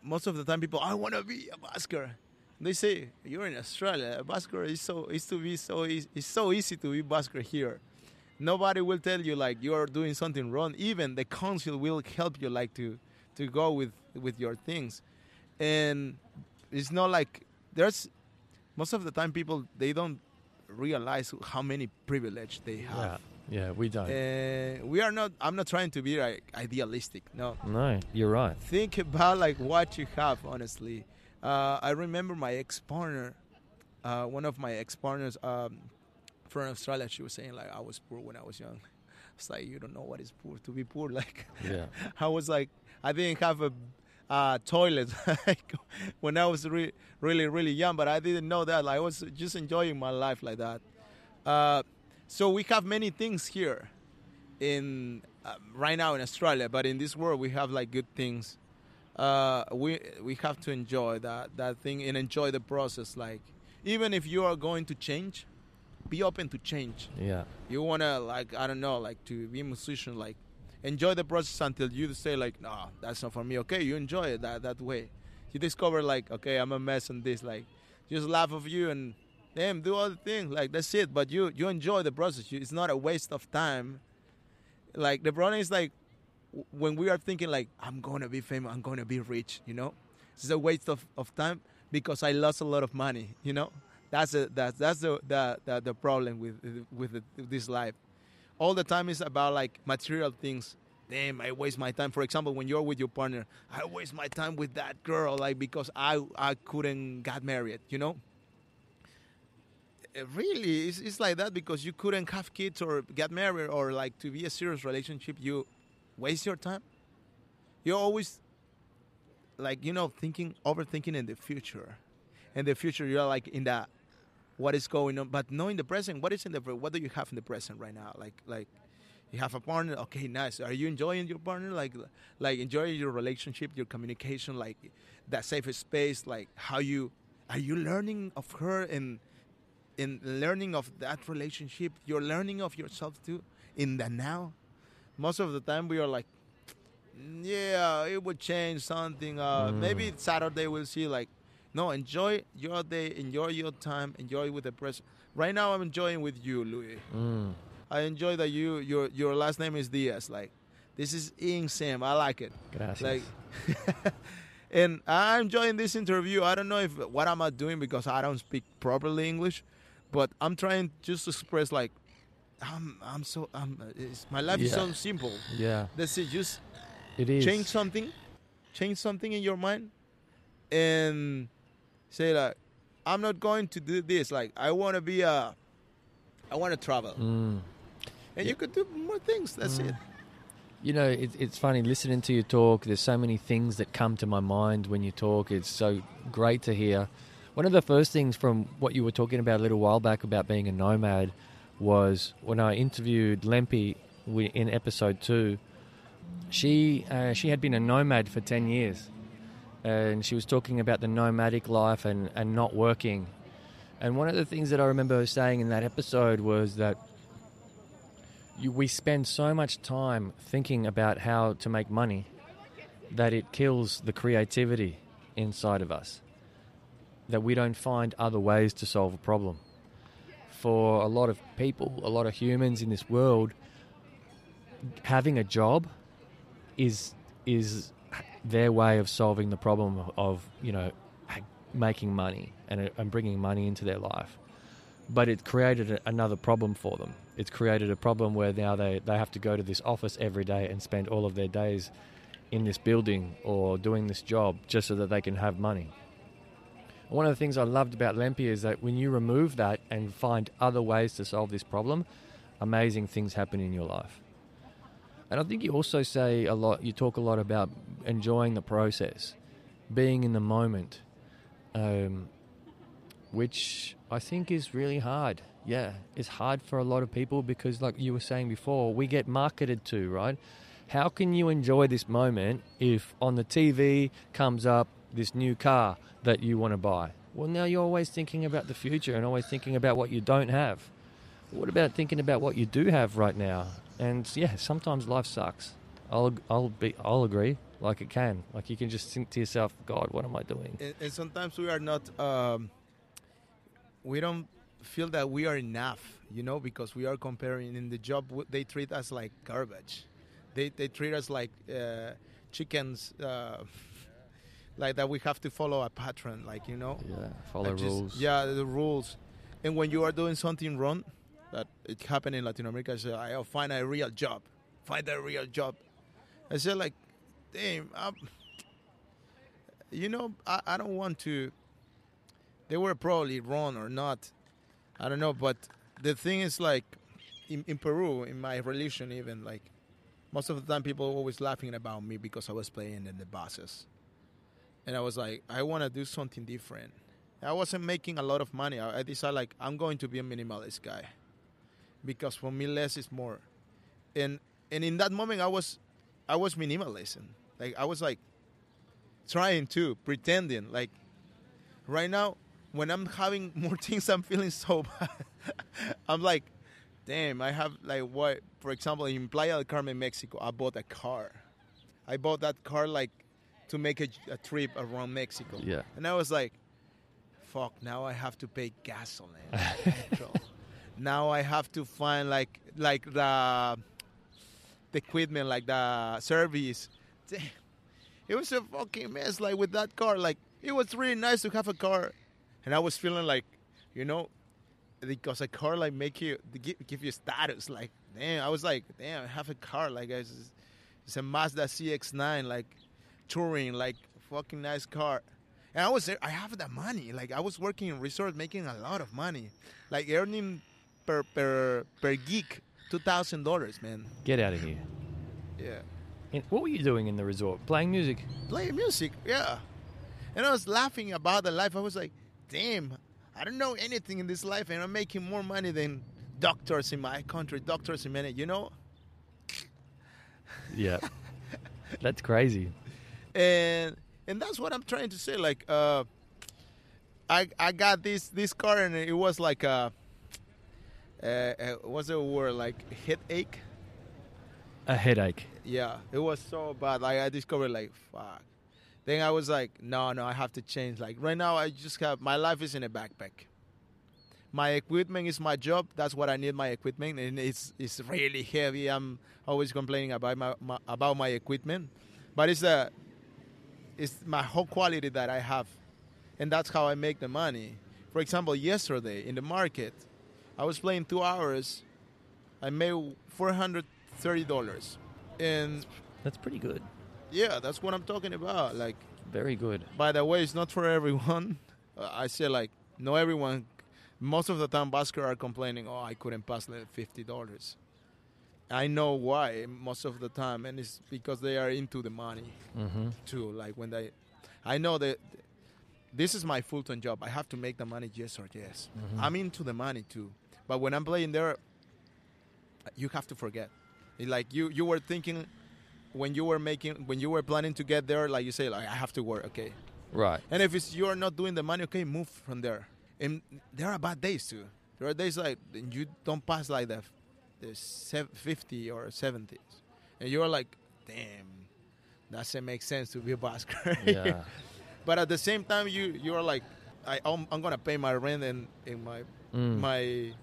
most of the time, people, I want to be a busker. They say you're in Australia. A busker is so is to be so it's so easy to be busker here. Nobody will tell you like you're doing something wrong. Even the council will help you like to to go with with your things, and it's not like there's most of the time people they don't realize how many privilege they have. Yeah, we don't. Uh, we are not. I'm not trying to be like idealistic. No, no, you're right. think about like what you have. Honestly, uh, I remember my ex partner. Uh, one of my ex partners um, from Australia. She was saying like I was poor when I was young. It's like you don't know what is poor to be poor. Like Yeah. I was like I didn't have a uh, toilet like, when I was re- really really young, but I didn't know that. Like, I was just enjoying my life like that. Uh, so we have many things here in uh, right now in Australia, but in this world we have like good things. Uh, we we have to enjoy that that thing and enjoy the process. Like even if you are going to change, be open to change. Yeah. You wanna like I don't know like to be a musician like enjoy the process until you say like no that's not for me. Okay, you enjoy it that that way. You discover like okay I'm a mess on this like just laugh of you and damn do other things like that's it. But you you enjoy the process. It's not a waste of time. Like the problem is like when we are thinking like I'm gonna be famous, I'm gonna be rich. You know, it's a waste of, of time because I lost a lot of money. You know, that's a, that's that's the the, the, the problem with with the, this life. All the time is about like material things. Damn, I waste my time. For example, when you're with your partner, I waste my time with that girl, like because I I couldn't get married. You know. Uh, Really, it's, it's like that because you couldn't have kids or get married or like to be a serious relationship. You waste your time. You're always like you know thinking, overthinking in the future. In the future, you're like in the what is going on, but knowing the present. What is in the what do you have in the present right now? Like like you have a partner. Okay, nice. Are you enjoying your partner? Like like enjoying your relationship, your communication, like that safe space. Like how you are you learning of her and in learning of that relationship, you're learning of yourself too. in the now. Most of the time, we are like, "Mm, yeah, it would change something. Uh, Maybe Saturday we'll see. Like, no, enjoy your day, enjoy your time, enjoy with the press. Right now, I'm enjoying with you, Louis. Mm. I enjoy that you your your last name is Diaz. Like, this is insane. I like it. Gracias. Like, and I'm enjoying this interview. I don't know if what am I doing because I don't speak properly English, but I'm trying just to express like, I'm I'm so I'm it's, my life is so simple. yeah, That's it. Just it is. change something, change something in your mind, and say like, I'm not going to do this. Like, I want to be a, I want to travel, Mm. and you could do more things. That's it. You know, it, it's funny listening to you talk. There's so many things that come to my mind when you talk. It's so great to hear. One of the first things from what you were talking about a little while back about being a nomad was when I interviewed Lempy in episode two. She uh, she had been a nomad for ten years, and she was talking about the nomadic life and, and not working. And one of the things that I remember saying in that episode was that you, we spend so much time thinking about how to make money that it kills the creativity inside of us. That we don't find other ways to solve a problem. For a lot of people, a lot of humans in this world, having a job is is their way of solving the problem of you know making money and, uh, and bringing money into their life but it created a, another problem for them. It's created a problem where now they, they have to go to this office every day and spend all of their days in this building or doing this job just so that they can have money. One of the things I loved about Lempi is that when you remove that and find other ways to solve this problem, amazing things happen in your life. And I think you also say a lot, you talk a lot about enjoying the process, being in the moment. Um, which I think is really hard. Yeah, it's hard for a lot of people because, like you were saying before, we get marketed to, right? How can you enjoy this moment if on the TV comes up this new car that you want to buy? Well, now you're always thinking about the future and always thinking about what you don't have. What about thinking about what you do have right now? And yeah, sometimes life sucks. I'll I'll be I'll agree. Like it can. Like you can just think to yourself, God, what am I doing? and, and sometimes we are not um, we don't feel that we are enough you know because we are comparing in the job they treat us like garbage they, they treat us like uh, chickens uh, like that we have to follow a pattern like you know Yeah, follow just- rules. yeah the rules and when you are doing something wrong it happened in latin america I say i'll find a real job. Find a real job. I said like damn I'm, you know I, I don't want to they were probably wrong or not i don't know but the thing is like in, in peru in my religion even like most of the time people were always laughing about me because i was playing in the buses. And i was like i want to do something different. I wasn't making a lot of money. I, I decided like i'm going to be a minimalist guy because for me less is more. And and in that moment i was i was minimalism like i was like trying to pretending like right now when i'm having more things i'm feeling so bad. I'm like damn i have like what for example in playa del carmen mexico i bought a car. I bought that car like to make a, a trip around mexico. Yeah. and i was like fuck now i have to pay gasoline. now i have to find like like the the equipment like the service. Damn. it was a fucking mess like with that car. Like it was really nice to have a car. And i was feeling like you know because a car like make you give, give you status. Like damn i was like damn i have a car. Like it's, it's a mazda cx9 like touring like fucking nice car. And i was i have that money. Like i was working in resort making a lot of money. Like earning per per per geek two thousand dollars man Get out of here. yeah And what were you doing in the resort? Playing music? playing music, yeah. And I was laughing about the life. I was like, damn, I don't know anything in this life, and I'm making more money than doctors in my country, doctors in many, you know? Yeah. That's crazy. And and that's what I'm trying to say. Like, uh, I I got this this car, and it was like a, uh, uh, what's the word? Like headache. a headache. Yeah, it was so bad. Like I discovered, like fuck. Then I was like, no, no, I have to change. Like right now, I just have my life is in a backpack. My equipment is my job. That's what I need. My equipment, and it's it's really heavy. I'm always complaining about my, my about my equipment, but it's a it's my whole quality that I have, and that's how I make the money. For example, yesterday in the market, I was playing two hours. I made four hundred thirty dollars, and That's pretty good. yeah, that's what I'm talking about. Like, Very good. by the way, it's not for everyone. Uh, I say like, no, everyone. Most of the time, baskers are complaining, "Oh, I couldn't pass like fifty dollars." I know why most of the time, and it's because they are into the money Mm-hmm. too. Like when they, I know that this is my full time job. I have to make the money, yes or yes. Mhm. I'm into the money too, but when I'm playing there, you have to forget. Like you, you were thinking when you were making, when you were planning to get there, like you say, like I have to work, okay. Right. And if it's you're not doing the money, okay, move from there. And there are bad days too. There are days like you don't pass like the, the 50 or 70s. And you're like, damn, that doesn't make sense to be a basker. Yeah. but at the same time, you you're like, I, I'm, I'm gonna pay my rent and, and my Mm. my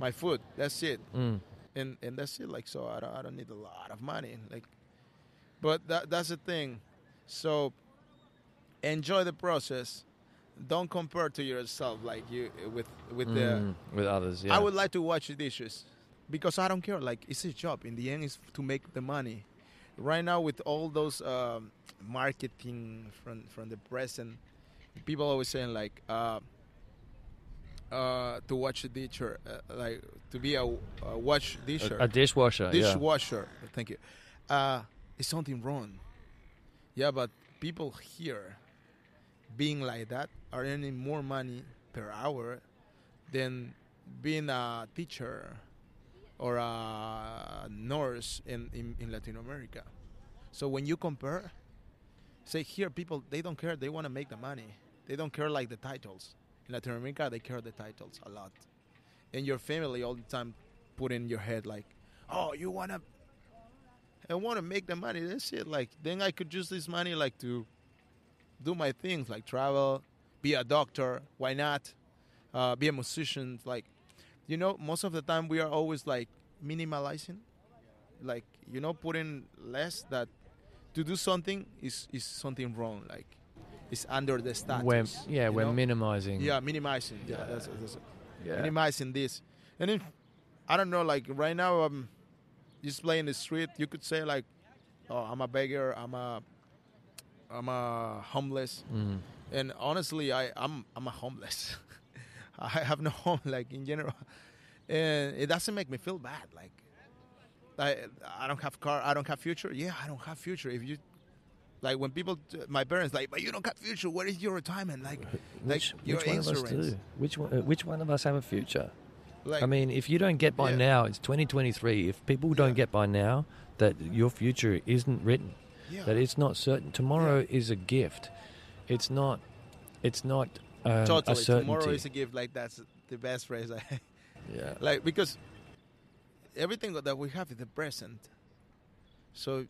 my food. That's it. Mm. And and that's it. Like so, I don't, I don't need a lot of money. Like, but that that's the thing. So enjoy the process. Don't compare to yourself like you with with the. Mm. With others, yeah. I would like to watch the dishes because I don't care. Like it's a job. In the end, is to make the money. Right now, with all those um, marketing from from the press and people always saying like uh, uh, to watch a disher, uh, like to be a, a watch disher, a, a dishwasher. yeah. dishwasher. Thank you. Uh, is something wrong? Yeah, but people here being like that are earning more money per hour than being a teacher or a nurse in, in, in Latin America. So when you compare, say here people they don't care, they want to make the money. They don't care like the titles. In Latin America they care the titles a lot. And your family all the time put in your head like, oh, you wanna I want to make the money. That's it. Like then I could use this money like to do my things, like travel, be a doctor. Why not? Uh, be a musician. Like you know, most of the time we are always like minimalizing, like you know, putting less. That to do something is is something wrong. Like it's under the status. We're, yeah, we're know? minimizing. Yeah, minimizing. Yeah, Yeah. that's, that's Yeah. minimizing this. And then I don't know, like right now I'm just playing the street. You could say like, oh, I'm a beggar. I'm a I'm a homeless. Mm. And honestly, I I'm I'm a homeless. I have no home, like in general, and it doesn't make me feel bad. Like I I don't have car. I don't have future. Yeah, I don't have future. If you like when people, my parents like, but you don't have future. Where is your retirement? Like, like Which, your which one of us do? Which one? Uh, which one of us have a future? Like, I mean, if you don't get by Yeah. now, it's 2023. If people don't Yeah. get by now, that your future isn't written, yeah. that it's not certain. Tomorrow is a gift. It's not. It's not um, a totally. certainty. Tomorrow is a gift. Like that's the best phrase. I yeah. like because everything that we have is the present. So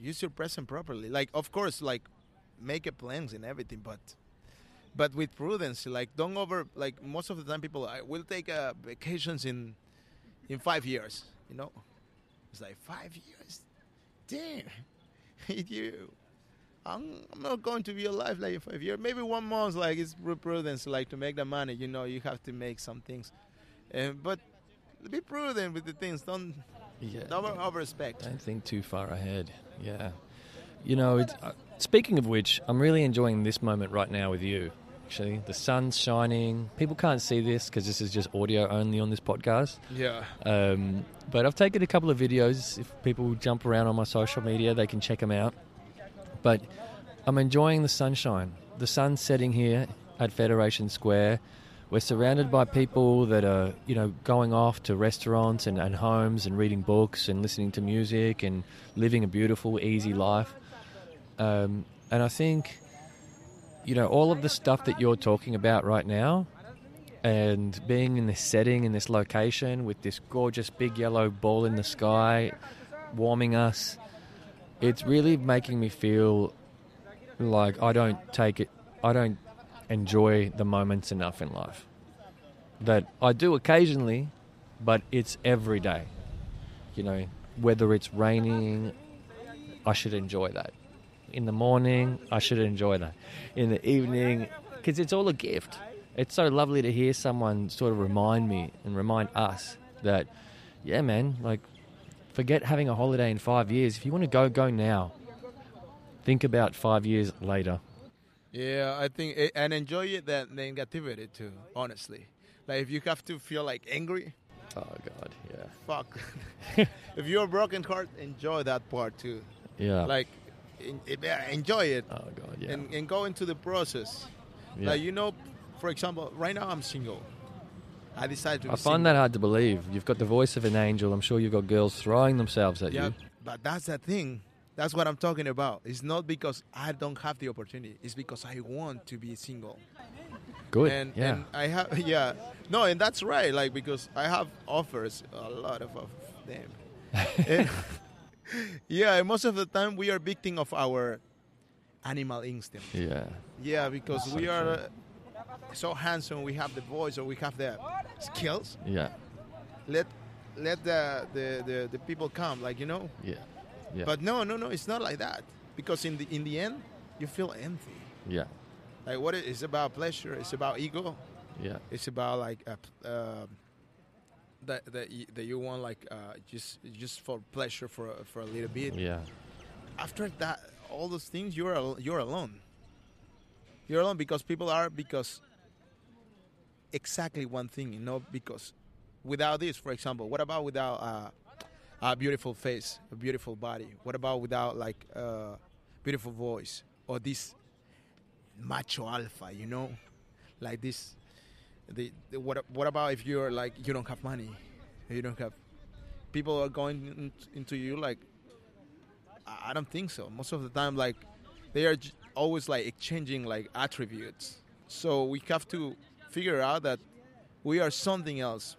use your present properly. Like of course, like make a plans and everything, but but with prudence. Like don't over. Like most of the time, people I will take uh, vacations in in five years. You know, it's like five years. Damn, you. I'm, I'm not going to be alive like in five years. Maybe one month, like it's prudence, like to make the money. You know, you have to make some things, and but be prudent with the things. Don't Yeah. don't over respect. Don't think too far ahead. Yeah. You know, it's, uh, speaking of which, I'm really enjoying this moment right now with you. Actually, the sun's shining. People can't see this because this is just audio only on this podcast. Yeah, Um, but I've taken a couple of videos. If people jump around on my social media, they can check them out. But I'm enjoying the sunshine. The sun's setting here at Federation Square. We're surrounded by people that are, you know, going off to restaurants and, and homes and reading books and listening to music and living a beautiful, easy life. Um, and I think, you know, all of the stuff that you're talking about right now and being in this setting, in this location with this gorgeous big yellow ball in the sky, warming us. It's really making me feel like I don't take it, I don't enjoy the moments enough in life. That I do occasionally, but it's every day. You know, whether it's raining, I should enjoy that. In the morning, I should enjoy that. In the evening, because it's all a gift. It's so lovely to hear someone sort of remind me and remind us that, yeah, man, like, forget having a holiday in five years. If you want to go, go now. Think about five years later. Yeah, I think it, and enjoy it that negativity too. Honestly, like if you have to feel like angry, Oh God, yeah, fuck. if you're a broken heart, enjoy that part too. yeah. Like, eh, yeah, enjoy it oh God, yeah. and, and go into the process. yeah. Like you know, for example, right now I'm single. I decided to. I find that hard to believe. You've got the voice of an angel. I'm sure you've got girls throwing themselves at Yeah, you. but that's the thing. That's what I'm talking about. It's not because I don't have the opportunity. It's because I want to be single. Good. and yeah. and I have yeah no and that's right like because I have offers a lot of, of them And- yeah most of the time we are victim of our animal instinct yeah. yeah because we are uh, so handsome we have the voice or we have the skills Yeah. let let the the, the, the people come like you know Yeah. Yeah. but no no no it's not like that because in the in the end you feel empty yeah. like what it is about pleasure it's about ego Yeah. It's about like a, uh, that that you, that you want like uh, just just for pleasure for for a little bit. Yeah. After that, all those things you're al- you're alone. You're alone because people are because exactly one thing, you know. Because without this, for example, what about without uh, a beautiful face, a beautiful body? What about without like a beautiful voice or this macho alpha? You know, like this the, the what what about if you're like you don't have money you don't have people are going in, into you like I, don't think so most of the time like they are always like exchanging like attributes so we have to figure out that we are something else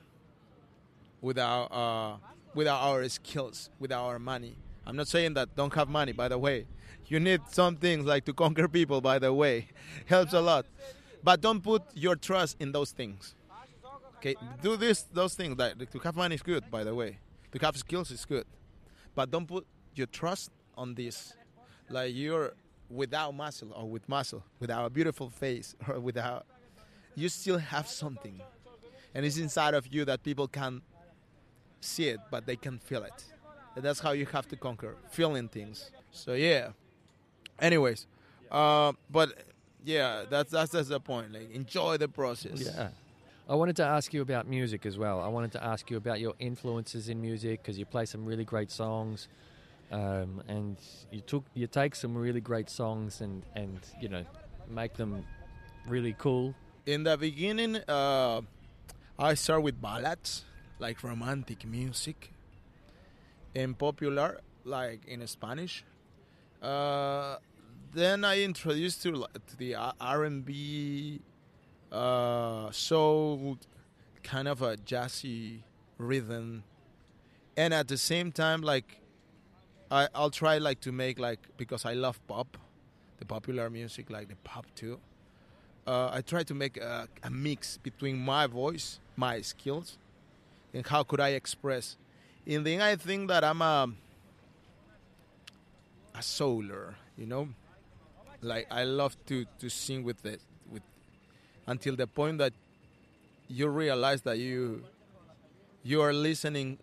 without uh without our skills without our money i'm not saying that don't have money by the way you need some things like to conquer people by the way helps a lot but don't put your trust in those things. Okay, do this those things. Like to have money is good, by the way. To have skills is good, but don't put your trust on this. Like you're without muscle or with muscle, without a beautiful face or without, you still have something, and it's inside of you that people can see it, but they can feel it. And that's how you have to conquer feeling things. So yeah. Anyways, uh, but yeah, that's that's that's the point. Like enjoy the process. Yeah. I wanted to ask you about music as well. I wanted to ask you about your influences in music because you play some really great songs, um, and you took you take some really great songs and and you know make them really cool. In the beginning, uh, I start with ballads, like romantic music, and popular, like in Spanish. Uh, then I introduced to, to the R and B, uh, soul, kind of a jazzy rhythm, and at the same time, like I, I'll try like to make like because I love pop, the popular music, like the pop too. Uh, I try to make a, a mix between my voice, my skills, and how could I express. In the end, I think that I'm a a souler, you know. Like I love to to sing with it with until the point that you realize that you you are listening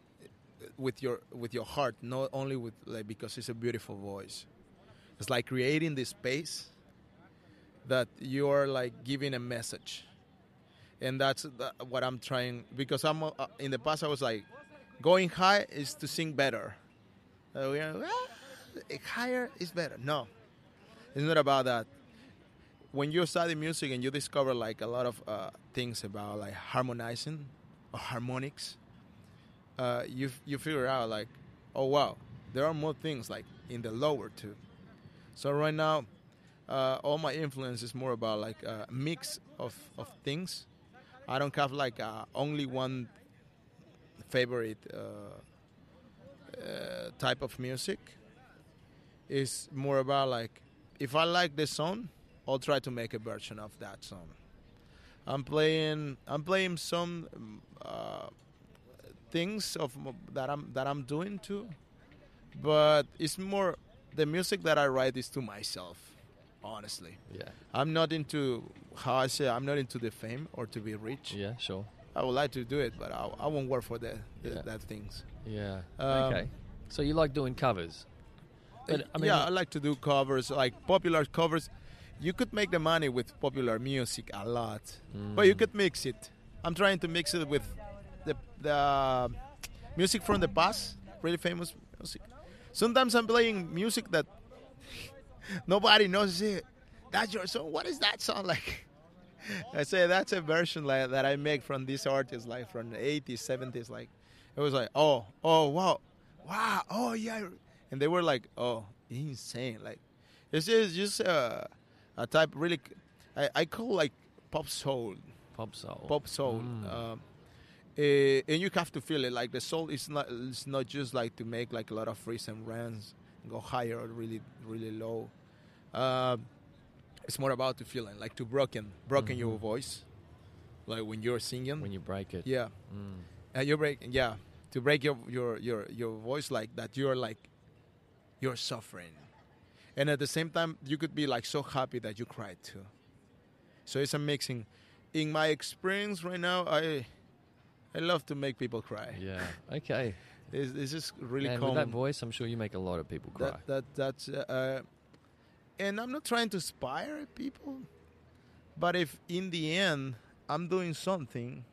with your with your heart, not only with like because it's a beautiful voice. It's like creating this space that you are like giving a message, and that's what I'm trying. Because I'm uh, in the past, I was like, going high is to sing better. Uh, we are, "Ah, higher is better. No, it's not about that. When you study music and you discover like a lot of uh, things about like harmonizing or harmonics, uh, you you figure out like, oh wow, there are more things like in the lower too. So right now, uh, all my influence is more about like a mix of, of things. I don't have like uh, only one favorite uh, uh, type of music. It's more about like if I like the song, I'll try to make a version of that song. I'm playing I'm playing some uh, things of that I'm that I'm doing too, but it's more the music that I write is to myself. Honestly, Yeah. I'm not into how I say I'm not into the fame or to be rich. Yeah. Sure. I would like to do it, but I, I won't work for that the, Yeah. that things. Yeah. Um, okay. So you like doing covers? But, I mean- yeah, I like to do covers, like popular covers. You could make the money with popular music a lot, but you Mm. could mix it. I'm trying to mix it with the the music from the past, really famous music. Sometimes I'm playing music that nobody knows it. That's your song. What is that song like? I say that's a version like, that I make from this artist, like from the 80s, 70s. Like it was like, oh, oh, wow, wow, oh yeah, and they were like, oh, insane. Like it's just, just uh, a type really. I, I call like pop soul, Pop soul. pop soul. Mm. Um, eh, and you have to feel it. Like the soul is not. It's not just like to make like a lot of freeze and runs, go higher or really, really low. Um, it's more about the feeling, like to broken, broken your Mhm. voice, like when you're singing. when you break it. yeah, Mm. and you break. Yeah, to break your your your your voice like that. You're like, you're suffering, and at the same time, you could be like so happy that you cried too. So it's a mixing. In my experience right now, I I love to make people cry. Yeah. Okay. It's, it's just really and common. with that voice, I'm sure you make a lot of people cry. that that that's uh, and I'm not trying to inspire people, but if in the end I'm doing something,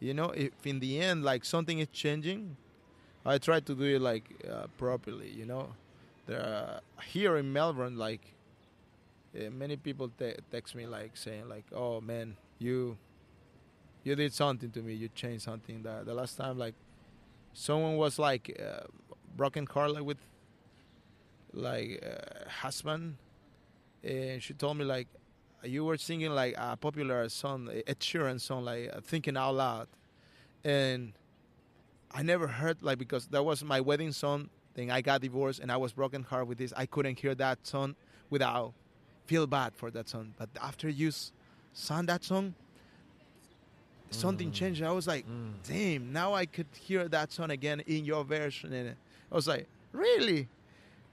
you know, if in the end like something is changing, I try to do it like uh, properly, you know. There are, here in Melbourne, like uh, many people te- text me like saying like, "Oh man, you you did something to me. You changed something." The, the last time like someone was like uh, broken car like with like uh, husband and she told me like you were singing like a popular song Ed Sheeran song like uh, thinking out loud and I never heard like because that was my wedding song then I got divorced and I was broken heart with this I couldn't hear that song without feel bad for that song but after you sang that song something Mm. changed I was like Mm. damn, now I could hear that song again in your version. And I was like, really?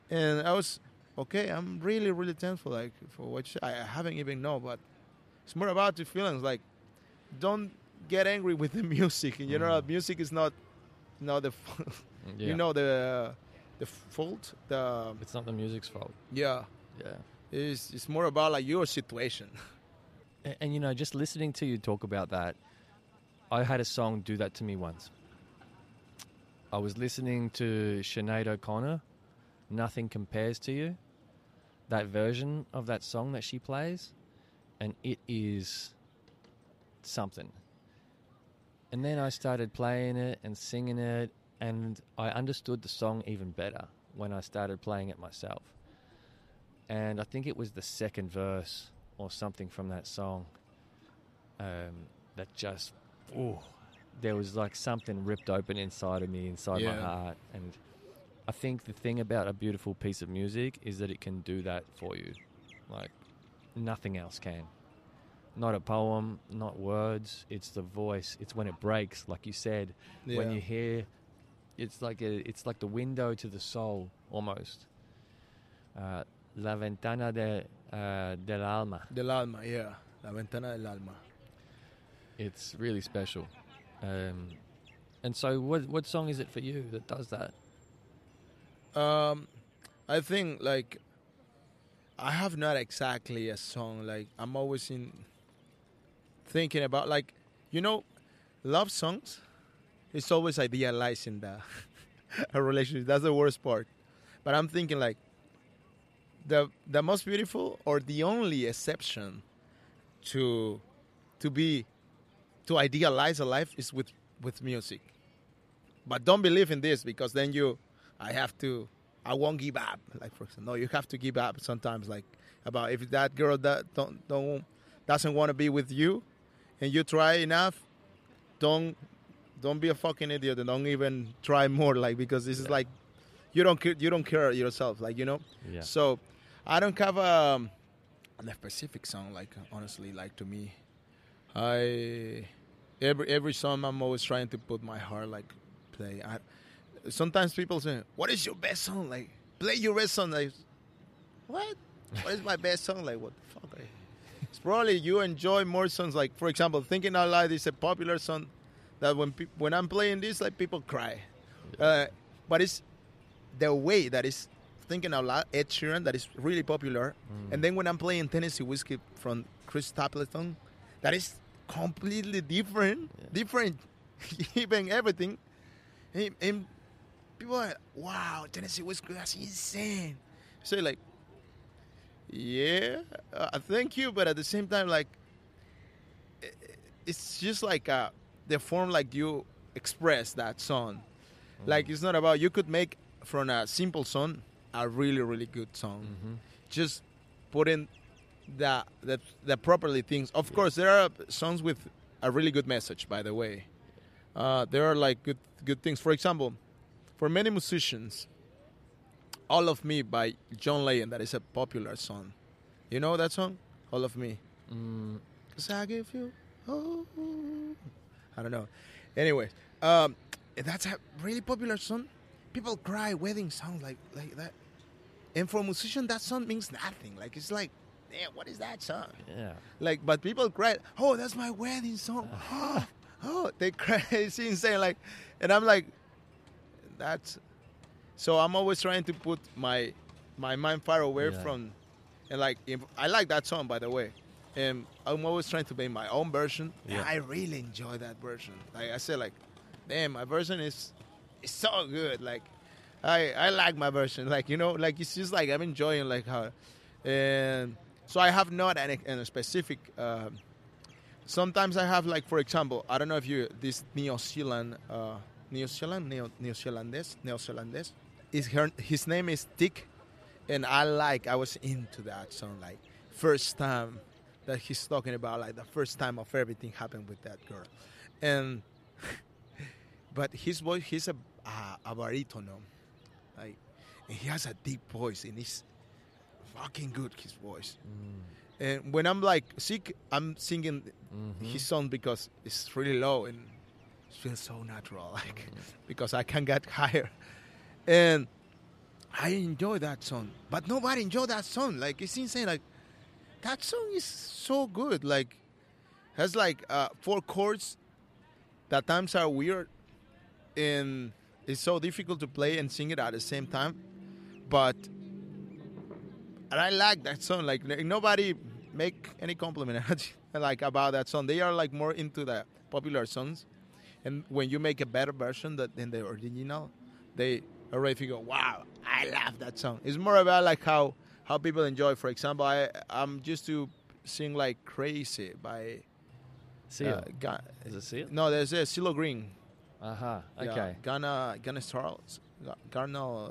And I was, okay, I'm really, really thankful like, for what you, I haven't even know, but it's more about the feelings. Like, don't get angry with the music. You know, Mm. music is not, not the, Yeah. you know, the, the fault. The it's not the music's fault. yeah, Yeah. it's it's more about like your situation. And, and you know, just listening to you talk about that, I had a song do that to me once. I was listening to Sinead O'Connor, Nothing Compares to You, that version of that song that she plays, and it is something. And then I started playing it and singing it, and I understood the song even better when I started playing it myself. And I think it was the second verse or something from that song um, that just, ooh, there was like something ripped open inside of me, inside my heart. And I think the thing about a beautiful piece of music is that it can do that for you. Like nothing else can. Not a poem, not words. It's the voice. It's when it breaks, like you said. When you hear, it's like a, it's like the window to the soul almost. Uh, La ventana de, uh, del alma. Del alma, yeah, la ventana del alma. It's really special. Um, and so, what what song is it for you that does that? Um, I think like I have not exactly a song. Like I'm always in thinking about like you know, love songs. It's always idealizing the a relationship. That's the worst part. But I'm thinking like the the most beautiful or the only exception to to be to idealize a life is with with music. But don't believe in this because then you I have to I won't give up. Like for example, no, you have to give up sometimes like about if that girl that don't don't doesn't want to be with you and you try enough, don't don't be a fucking idiot and don't even try more like because this is like you don't care, you don't care yourself, like you know. Yeah. So I don't have um, a specific song. Like honestly, like to me, I every every song I'm always trying to put my heart like play. I, sometimes people say, "What is your best song?" Like play your best song. Like what? What is my best song? Like what the fuck? Like, it's probably you enjoy more songs. Like for example, "Thinking Out Loud" is a popular song that when peop when I'm playing this, like people cry. Uh, but it's the way that is thinking out loud, Ed Sheeran, that is really popular. And then when I'm playing Tennessee Whiskey from Chris Stapleton, that is completely different, different, even everything. And, and people are, wow, Tennessee Whiskey, that's insane. So like, yeah, uh, thank you, but at the same time, like, it's just like uh, the form like you express that song. Like it's not about you could make from a simple song a really really good song. Just put in the the the properly things. Of course, there are songs with a really good message. By the way, uh, there are like good good things. For example, for many musicians, "All of Me" by John Legend that is a popular song. You know that song, "All of Me." Mm, Cause I give you, oh, I don't know. Anyway, um, that's a really popular song. People cry wedding songs like like that, and for a musician, that song means nothing. Like it's like, damn, what is that song? yeah. Like, but people cry. Oh, that's my wedding song. Oh, oh, they cry. It's insane. Like, and I'm like, that's. So I'm always trying to put my my mind far away Yeah. from, and like if, I like that song by the way, and I'm always trying to make my own version. And Yeah. I really enjoy that version. Like I said, like, damn, my version is is so good. Like, I I like my version. Like you know, like it's just like I'm enjoying like how, and so I have not an, an specific. Uh, sometimes I have like for example, I don't know if you this New Zealand, uh, New Zealand, Neo New Zealandese, Zealandese. Is her his name is Dick, and I like I was into that song like first time that he's talking about like the first time of everything happened with that girl, and but his voice he's a a, a baritono, like and he has a deep voice and he's fucking good his voice. Mm. And when I'm like sick, I'm singing mm-hmm. his song because it's really low and it feels so natural, like because I can get higher. And I enjoy that song, but nobody enjoy that song. Like it's insane. Like that song is so good. Like has like uh, four chords that times are weird, and it's so difficult to play and sing it at the same time. But and I like that song. Like nobody make any compliment like about that song. They are like more into the popular songs, and when you make a better version that than the original, they already figure, "Wow, I love that song." It's more about like how how people enjoy. For example, I I'm used to sing like "Crazy" by Seal. uh, Ga- Is it Seal? no, there's a CeeLo Green. Aha. Yeah, Okay. Ghana, Ghana Charles, Ghana, uh,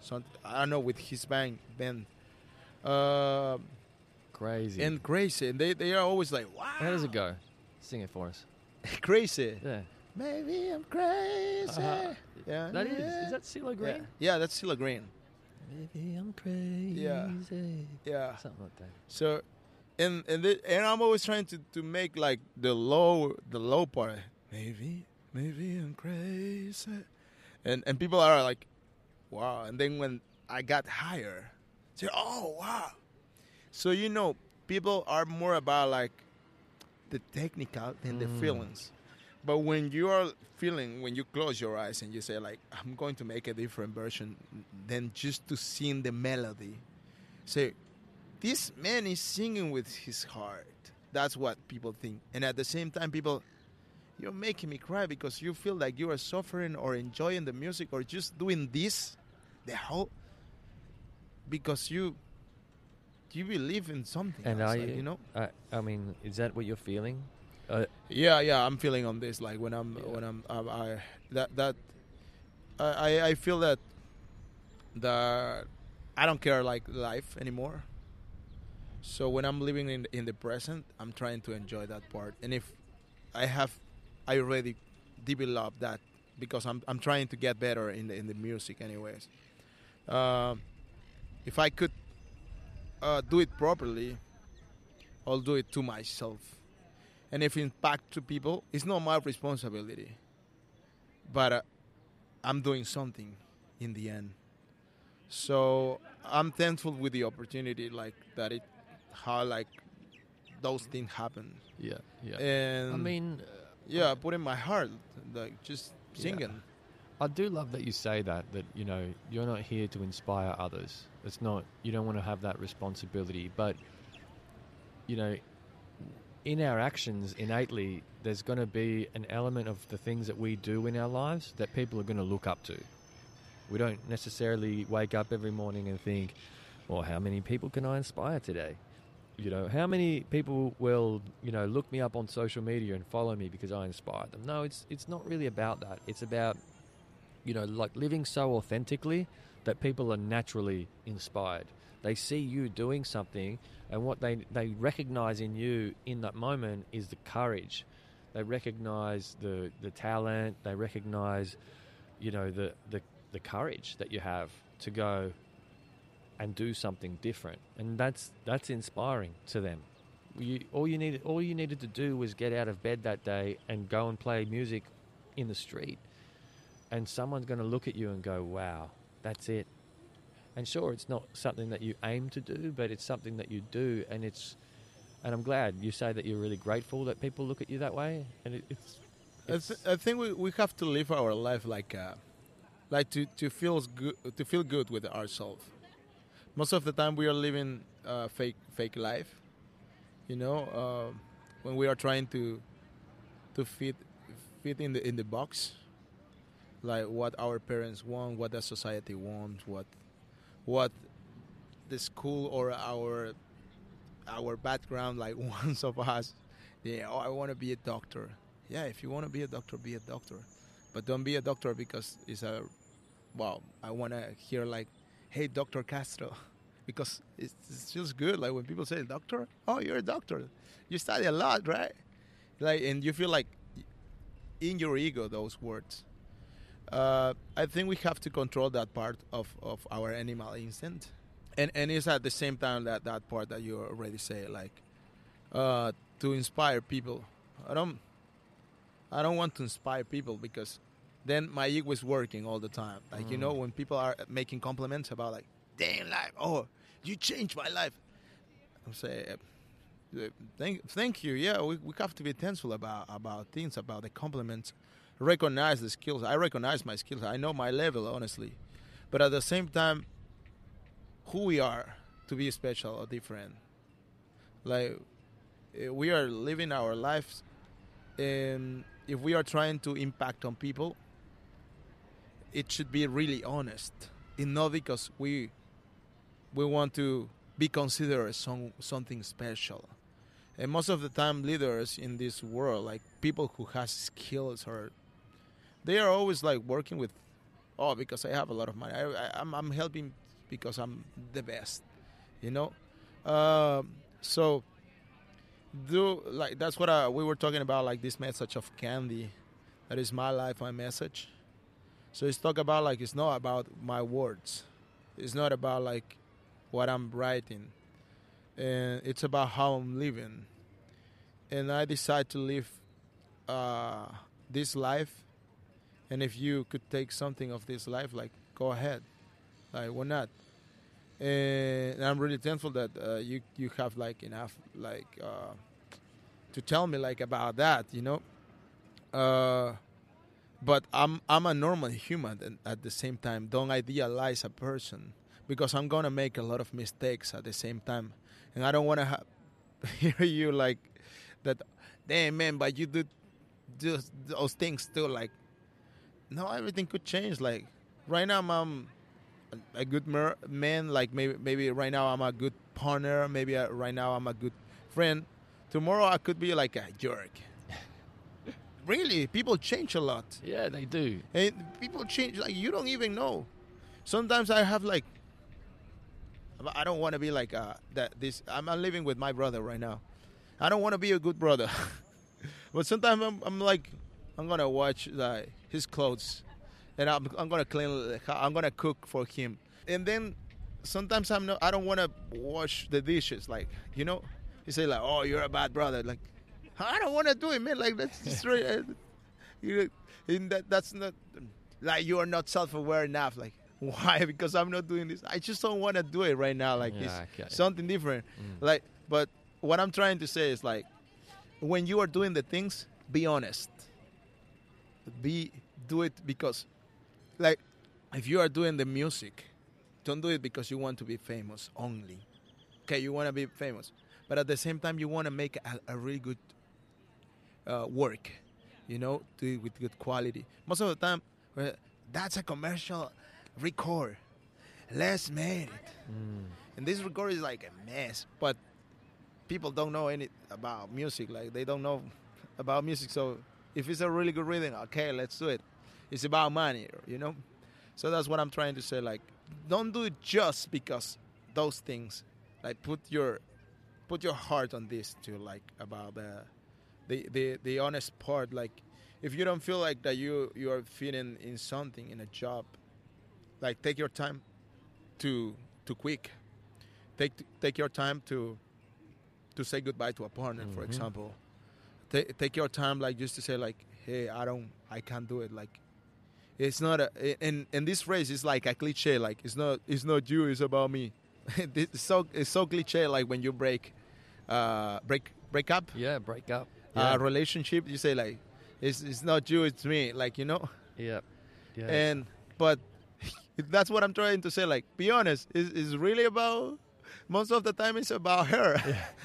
some, I don't know with his band, band. Uh, Crazy. and crazy, and they they are always like, wow, How does it go? Sing it for us. crazy. Yeah. Maybe I'm crazy. Uh-huh. Yeah, That is. yeah. Is that CeeLo Yeah. Green? Yeah, that's CeeLo Green. Maybe I'm crazy. Yeah. Something like that. So, and and the, and I'm always trying to, to make like the low the low part. Maybe maybe I'm crazy, and and people are like, wow. And then when I got higher, say, oh wow. So you know, people are more about like the technical than the Mm. feelings. But when you are feeling, when you close your eyes and you say like, I'm going to make a different version than just to sing the melody. Say, this man is singing with his heart. That's what people think. And at the same time, people, you're making me cry because you feel like you are suffering or enjoying the music or just doing this the whole because you you believe in something And else, are like, you? know I, I mean, is that what you're feeling? Uh, yeah yeah i'm feeling on this like when i'm Yeah. when i'm um, i that that I, I i feel that that i don't care like life anymore so when i'm living in in the present i'm trying to enjoy that part and if i have i already developed that because I'm I'm trying to get better in the in the music, anyways. Um, if I could uh, do it properly, I'll do it to myself. And if impact to people, it's not my responsibility. But uh, I'm doing something in the end. So I'm thankful with the opportunity, like that it, how like those things happen. Yeah, yeah. And I mean, yeah, I put in my heart, like just singing. I do love that you say that. That you know, you're not here to inspire others. It's not. You don't want to have that responsibility. But you know, in our actions, innately, there's going to be an element of the things that we do in our lives that people are going to look up to. We don't necessarily wake up every morning and think, "Well, how many people can I inspire today?" You know, how many people will you know look me up on social media and follow me because I inspired them? No, it's it's not really about that. It's about you know, like living so authentically that people are naturally inspired. They see you doing something, and what they, they recognize in you in that moment is the courage. They recognize the, the talent, they recognize, you know, the, the, the courage that you have to go and do something different. And that's, that's inspiring to them. You, all, you needed, all you needed to do was get out of bed that day and go and play music in the street and someone's going to look at you and go, wow, that's it. And sure, it's not something that you aim to do, but it's something that you do, and it's. And I'm glad you say that you're really grateful that people look at you that way, and it, it's. I, th- I think we, we have to live our life like uh, like to to feel good to feel good with ourselves. Most of the time, we are living uh, fake fake life. You know, uh, when we are trying to to fit fit in the in the box like what our parents want, what the society wants, what what the school or our our background like wants of us. Yeah, oh, I want to be a doctor. Yeah, if you want to be a doctor, be a doctor, but don't be a doctor because it's a well. I want to hear like, "Hey, Doctor Castro," because it feels good. Like when people say "doctor," oh, you're a doctor. You study a lot, right? Like, and you feel like in your ego those words uh, I think we have to control that part of, of our animal instinct, and and it's at the same time that that part that you already say, like uh, to inspire people. I don't I don't want to inspire people because then my ego is working all the time. Like mm. you know, mm. when people are making compliments about like, "Damn life, oh, you changed my life," I'm saying. Uh, thank, thank you. Yeah, we, we have to be thankful about about things, about the compliments recognize the skills. I recognize my skills. I know my level, honestly. But at the same time, who we are to be special or different. Like, eh, we are living our lives, and if we are trying to impact on people, it should be really honest. And not because we we want to be considered some, something special. And most of the time, leaders in this world, like people who has skills or they are always like working with, oh, because I have a lot of money. I, am helping because I'm the best, you know. Um, so do like that's what I, uh, we were talking about, like this message of Gandhi. That is my life, my message. So it's talk about like it's not about my words. It's not about like what I'm writing. And it's about how I'm living. And I decide to live uh, this life and if you could take something of this life, like go ahead, like why not? And I'm really thankful that uh, you you have like enough like uh, to tell me like about that, you know. Uh, but I'm I'm a normal human, at the same time, don't idealize a person because I'm gonna make a lot of mistakes at the same time, and I don't want to ha- hear you like that. Damn man, but you do just those things too. Like no, everything could change. Like right now, I'm a good mer- man. Like maybe maybe right now I'm a good partner. Maybe I, right now I'm a good friend. Tomorrow I could be like a jerk. really, people change a lot. Yeah, they do. And people change. Like you don't even know. Sometimes I have like. I don't want to be like uh, that. This I'm, living with my brother right now. I don't want to be a good brother, but sometimes I'm, I'm like, I'm gonna watch like his clothes, and I'm I'm gonna clean. I'm gonna cook for him, and then sometimes I'm not. I don't want to wash the dishes. Like you know, he say like, "Oh, you're a bad brother." Like I don't want to do it, man. Like that's just right. you and that that's not like you are not self-aware enough. Like why? Because I'm not doing this. I just don't want to do it right now. Like it's Yeah, okay. something different. Mm. Like, but what I'm trying to say is like, when you are doing the things, be honest. Be do it because, like, if you are doing the music, don't do it because you want to be famous only. Okay, you want to be famous, but at the same time, you want to make a, a really good uh, work. You know, do it with good quality. Most of the time, uh, that's a commercial record. Let's made it. Mm. And this record is like a mess, but people don't know any about music. Like they don't know about music. So if it's a really good rhythm, okay, let's do it. It's about money, you know. So that's what I'm trying to say. Like, don't do it just because those things. Like, put your put your heart on this too. Like about the the the, the honest part. Like, if you don't feel like that you you are fitting in something in a job, like take your time to to quick take take your time to to say goodbye to a partner for Mhm. example Ta- take your time like just to say like hey i don't i can't do it like it's not a in in this race it's like a cliche like it's not it's not you it's about me it's so it's so cliche like when you break uh break break up Yeah, break up. a relationship you say like it's it's not you it's me like you know yeah. Yeah. and but that's what I'm trying to say. Like, be honest. It's, it's really about. Most of the time, it's about her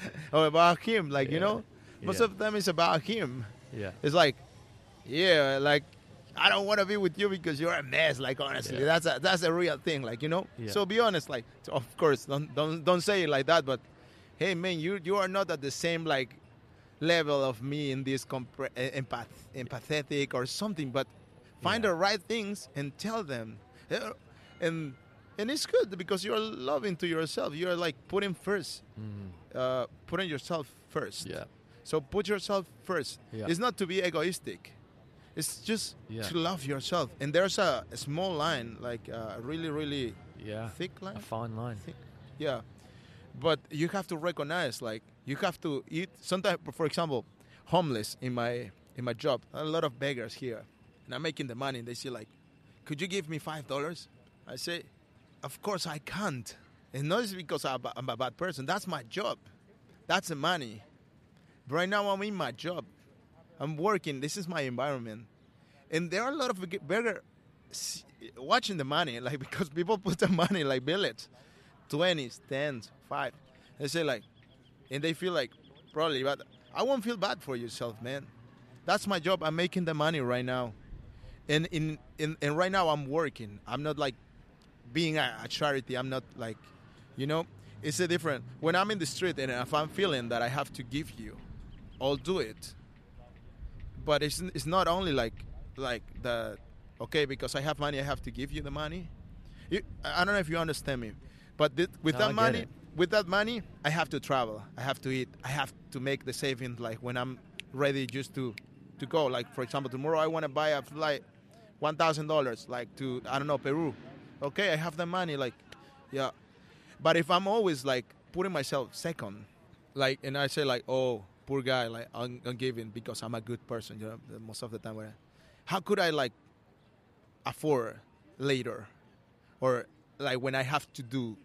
or about him. Like you know, most Yeah. of them is about him. yeah. It's like, yeah, like I don't want to be with you because you're a mess. Like honestly, Yeah. that's a that's a real thing. Like you know. Yeah. So be honest. Like of course, don't don't don't say it like that. But hey, man, you you are not at the same like level of me in this compre- empath empathetic or something. But find Yeah. the right things and tell them. Eh, And and it's good because you're loving to yourself. You're like putting first, Mm. uh, putting yourself first. Yeah. So put yourself first. Yeah. It's not to be egoistic. It's just Yeah. to love yourself. And there's a, a small line, like a really, really Yeah. thick line. A fine line. Thick. Yeah. But you have to recognize, like, you have to eat. Sometimes, for example, homeless in my in my job, a lot of beggars here, and I'm making the money. And they say, like, could you give me five dollars? I say, of course I can't. And not just because I'm a, I'm a bad person. That's my job. That's the money. But right now I'm in my job. I'm working. This is my environment. And there are a lot of beggar watching the money, like because people put the money like billets, twenties, tens, five. They say like, and they feel like probably, but I won't feel bad for yourself, man. That's my job. I'm making the money right now, and in in and right now I'm working. I'm not like being a, a charity. I'm not like, you know, it's a different. When I'm in the street and if I'm feeling that I have to give you, I'll do it. But it's it's not only like like the okay because I have money I have to give you the money. You, I don't know if you understand me, but th- with No, that money, it. with that money, I have to travel. I have to eat. I have to make the savings. Like when I'm ready, just to to go. Like for example, tomorrow I want to buy a flight, one thousand dollars, like to I don't know Peru. Okay, I have the money. Like, yeah. But if I'm always like putting myself second, like, and I say like, oh, poor guy, like I'm giving because I'm a good person. You know, most of the time, I- how could I like afford later, or like when I have to do?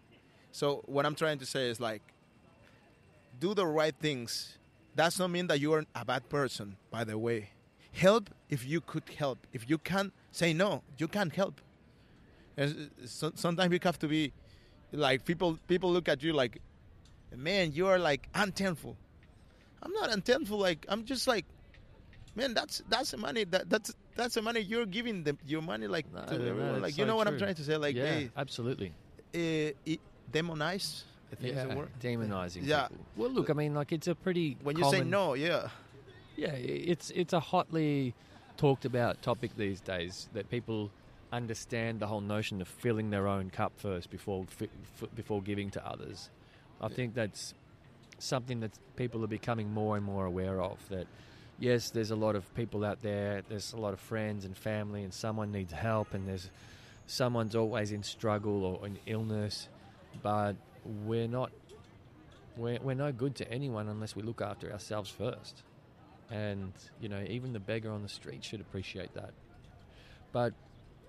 So what I'm trying to say is like, do the right things. That's not mean that you are a bad person. By the way, help if you could help. If you can't, say no. You can't help. And so, sometimes you have to be like people. People look at you like, man, you are like unthankful. I'm not unthankful. Like I'm just like, man, that's that's the money that that's that's the money you're giving them your money like No, to no, everyone. Like you so know what I'm trying to say? Like, yeah, hey, absolutely. uh, it, demonize. I think Yeah, word. demonizing Yeah. people. Well, look, I mean, like it's a pretty When you say no, yeah, Yeah, it's it's a hotly talked about topic these days that people understand the whole notion of filling their own cup first before fi- f- before giving to others. I think that's something that people are becoming more and more aware of. That yes, there's a lot of people out there. There's a lot of friends and family, and someone needs help, and there's someone's always in struggle or in illness. But we're not. We're, we're no good to anyone unless we look after ourselves first. And, you know, even the beggar on the street should appreciate that. But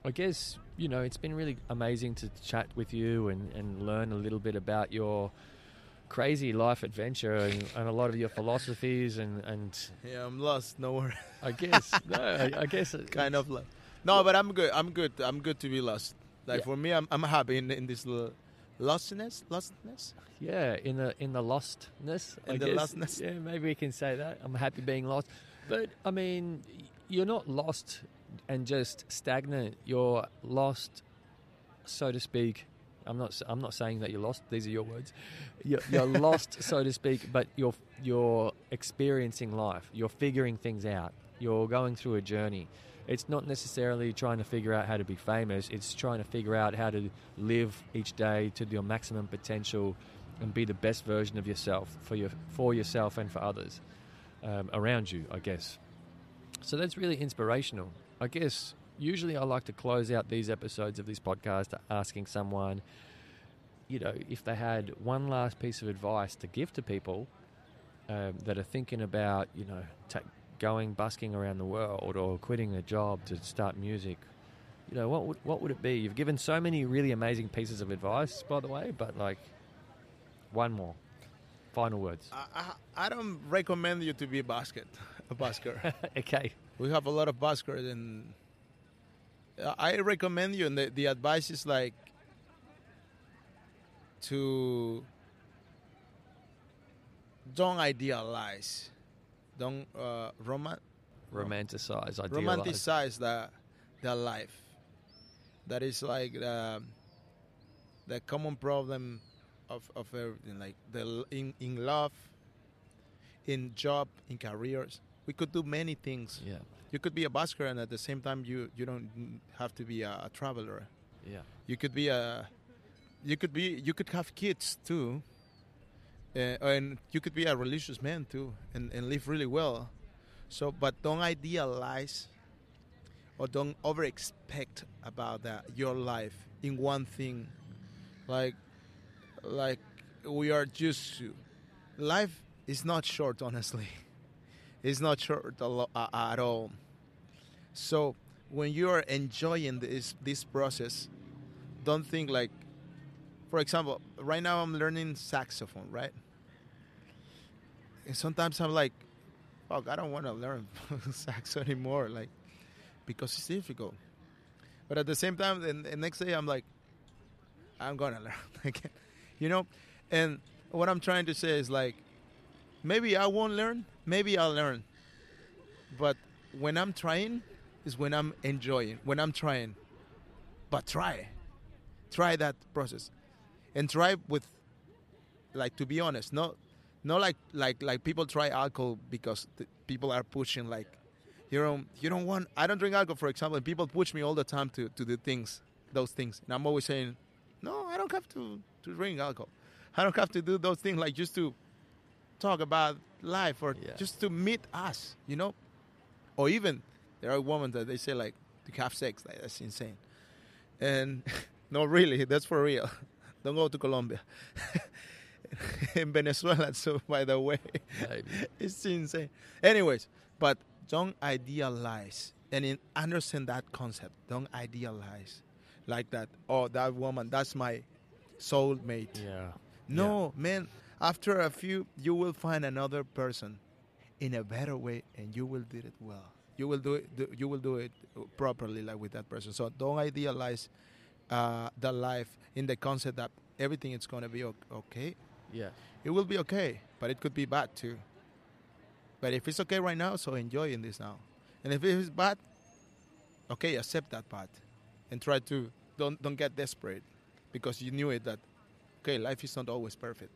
I guess, you know, it's been really amazing to chat with you and, and learn a little bit about your crazy life adventure and, and a lot of your philosophies and, and Yeah, I'm lost. No worry. I guess, no, I, I guess it, kind of lost. No, but I'm good. I'm good. I'm good to be lost. Like Yeah. for me, I'm I'm happy in in this little lostness, lostness. Yeah, in the in the lostness. I In the guess. lostness. Yeah, maybe we can say that. I'm happy being lost, but I mean, you're not lost and just stagnant. You're lost, so to speak. I'm not. I'm not saying that you're lost. These are your words. You're, you're lost, so to speak, but you're you're experiencing life. You're figuring things out. You're going through a journey. It's not necessarily trying to figure out how to be famous. It's trying to figure out how to live each day to your maximum potential and be the best version of yourself for your for yourself and for others um, around you. I guess. So that's really inspirational. I guess usually I like to close out these episodes of this podcast asking someone, you know, if they had one last piece of advice to give to people um, that are thinking about, you know, ta going busking around the world or quitting a job to start music. You know, what would, what would it be? You've given so many really amazing pieces of advice, by the way, but like one more. Final words. I, I I don't recommend you to be a basket, a busker. okay. we have a lot of buskers, and I recommend you. And the, the advice is like to don't idealize, don't uh, roman Romanticize, idealize. romanticize the the life. That is like the the common problem of, of everything, like the in in love, in job, in careers. We could do many things. Yeah. You could be a busker, and at the same time, you you don't have to be a, a traveler. Yeah. You could be a, you could be you could have kids too, uh, and you could be a religious man too, and, and live really well. So, but don't idealize or don't over expect about that your life in one thing. Like, like we are just. Life is not short, honestly. It's not short at all. So when you are enjoying this this process, don't think like, for example, right now I'm learning saxophone, right? And sometimes I'm like, fuck, I don't want to learn sax anymore, like, because it's difficult. But at the same time, the, the next day I'm like, I'm gonna learn again, you know. And what I'm trying to say is like, maybe I won't learn, maybe I'll learn. But when I'm trying, is when I'm enjoying, when I'm trying. But try, try that process, and try with, like to be honest, not, not like like like people try alcohol because people are pushing like, you don't you don't want. I don't drink alcohol, for example. And people push me all the time to to do things, those things, and I'm always saying, no, I don't have to to drink alcohol. I don't have to do those things like just to talk about life or Yeah. just to meet us, you know? Or even there are women that they say like to have sex, like that's insane. And no, really, that's for real. Don't go to Colombia. In Venezuela, so by the way, it's insane. Anyways, but don't idealize and in, understand that concept. Don't idealize like that. Oh, that woman, that's my soulmate. Yeah. No, man. After a few, you will find another person in a better way, and you will do it well. You will do it. Do, you will do it properly, like with that person. So don't idealize uh, the life in the concept that everything is going to be okay. Yeah. It will be okay, but it could be bad too. But if it's okay right now, so enjoy in this now. And if it is bad, okay, accept that part, and try to don't don't get desperate because you knew it that okay, life is not always perfect.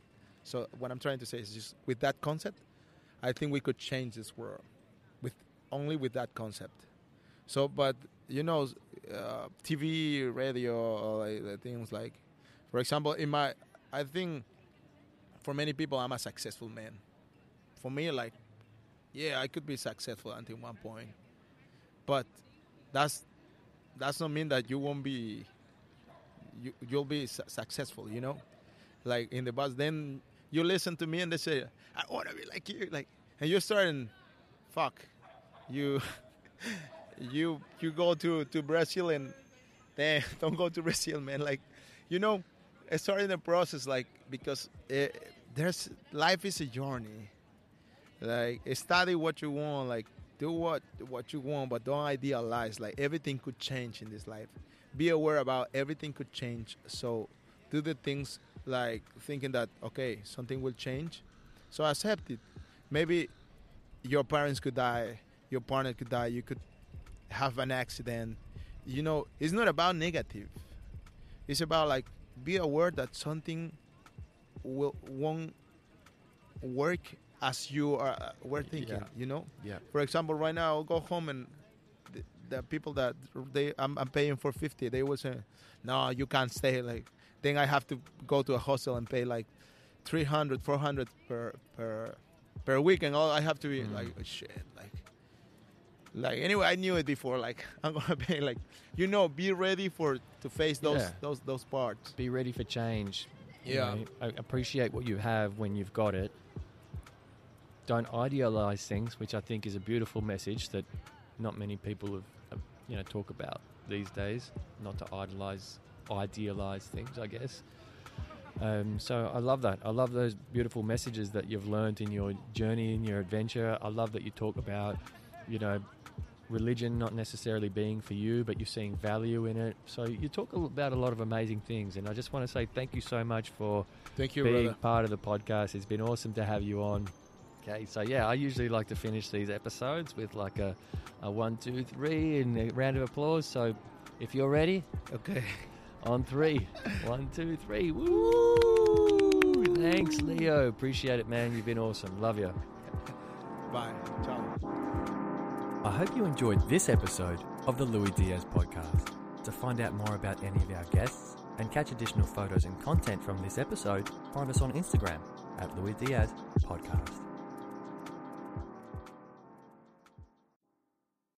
So what I'm trying to say is just with that concept, I think we could change this world with only with that concept. So, but you know, uh, TV, radio, like, things like, for example, in my, I think, for many people, I'm a successful man. For me, like, yeah, I could be successful until one point, but that's that's not mean that you won't be you you'll be su- successful. You know, like in the bus. Then you listen to me and they say, "I want to be like you," like, and you're starting, fuck, you you you go to to Brazil and then don't go to Brazil, man. Like, you know, it's starting the process, like because it, there's life is a journey. Like study what you want, like do what what you want, but don't idealize. Like everything could change in this life. Be aware about everything could change. So do the things like thinking that okay, something will change. So accept it. Maybe your parents could die, your partner could die, you could have an accident. You know, it's not about negative. It's about like be aware that something will won't work as you are uh, were thinking. Yeah. You know. Yeah. For example, right now I'll go home and the, the people that they I'm, I'm paying for fifty, they will say, "No, you can't stay." Like then I have to go to a hostel and pay like 300, 400 per per per week, and all I have to be Mm. like shit, like. Like anyway, I knew it before. Like I'm gonna pay. Like you know, be ready for to face those Yeah. those those parts. Be ready for change. you Yeah. know. Appreciate what you have when you've got it. Don't idealize things, which I think is a beautiful message that not many people have, have you know talk about these days. Not to idolize, idealize things, I guess. Um, so I love that. I love those beautiful messages that you've learned in your journey, in your adventure. I love that you talk about, you know, religion not necessarily being for you, but you're seeing value in it. So you talk about a lot of amazing things, and I just want to say thank you so much for Thank you, being brother. part of the podcast. It's been awesome to have you on. Okay, so yeah, I usually like to finish these episodes with like a, a one, two, three, and a round of applause. So if you're ready, Okay. On three. One, two, three. Woo! Thanks, Leo. Appreciate it, man. You've been awesome. Love you. Bye. Ciao. I hope you enjoyed this episode of the Louis Diaz podcast. To find out more about any of our guests and catch additional photos and content from this episode, find us on Instagram at Louis Diaz Podcast.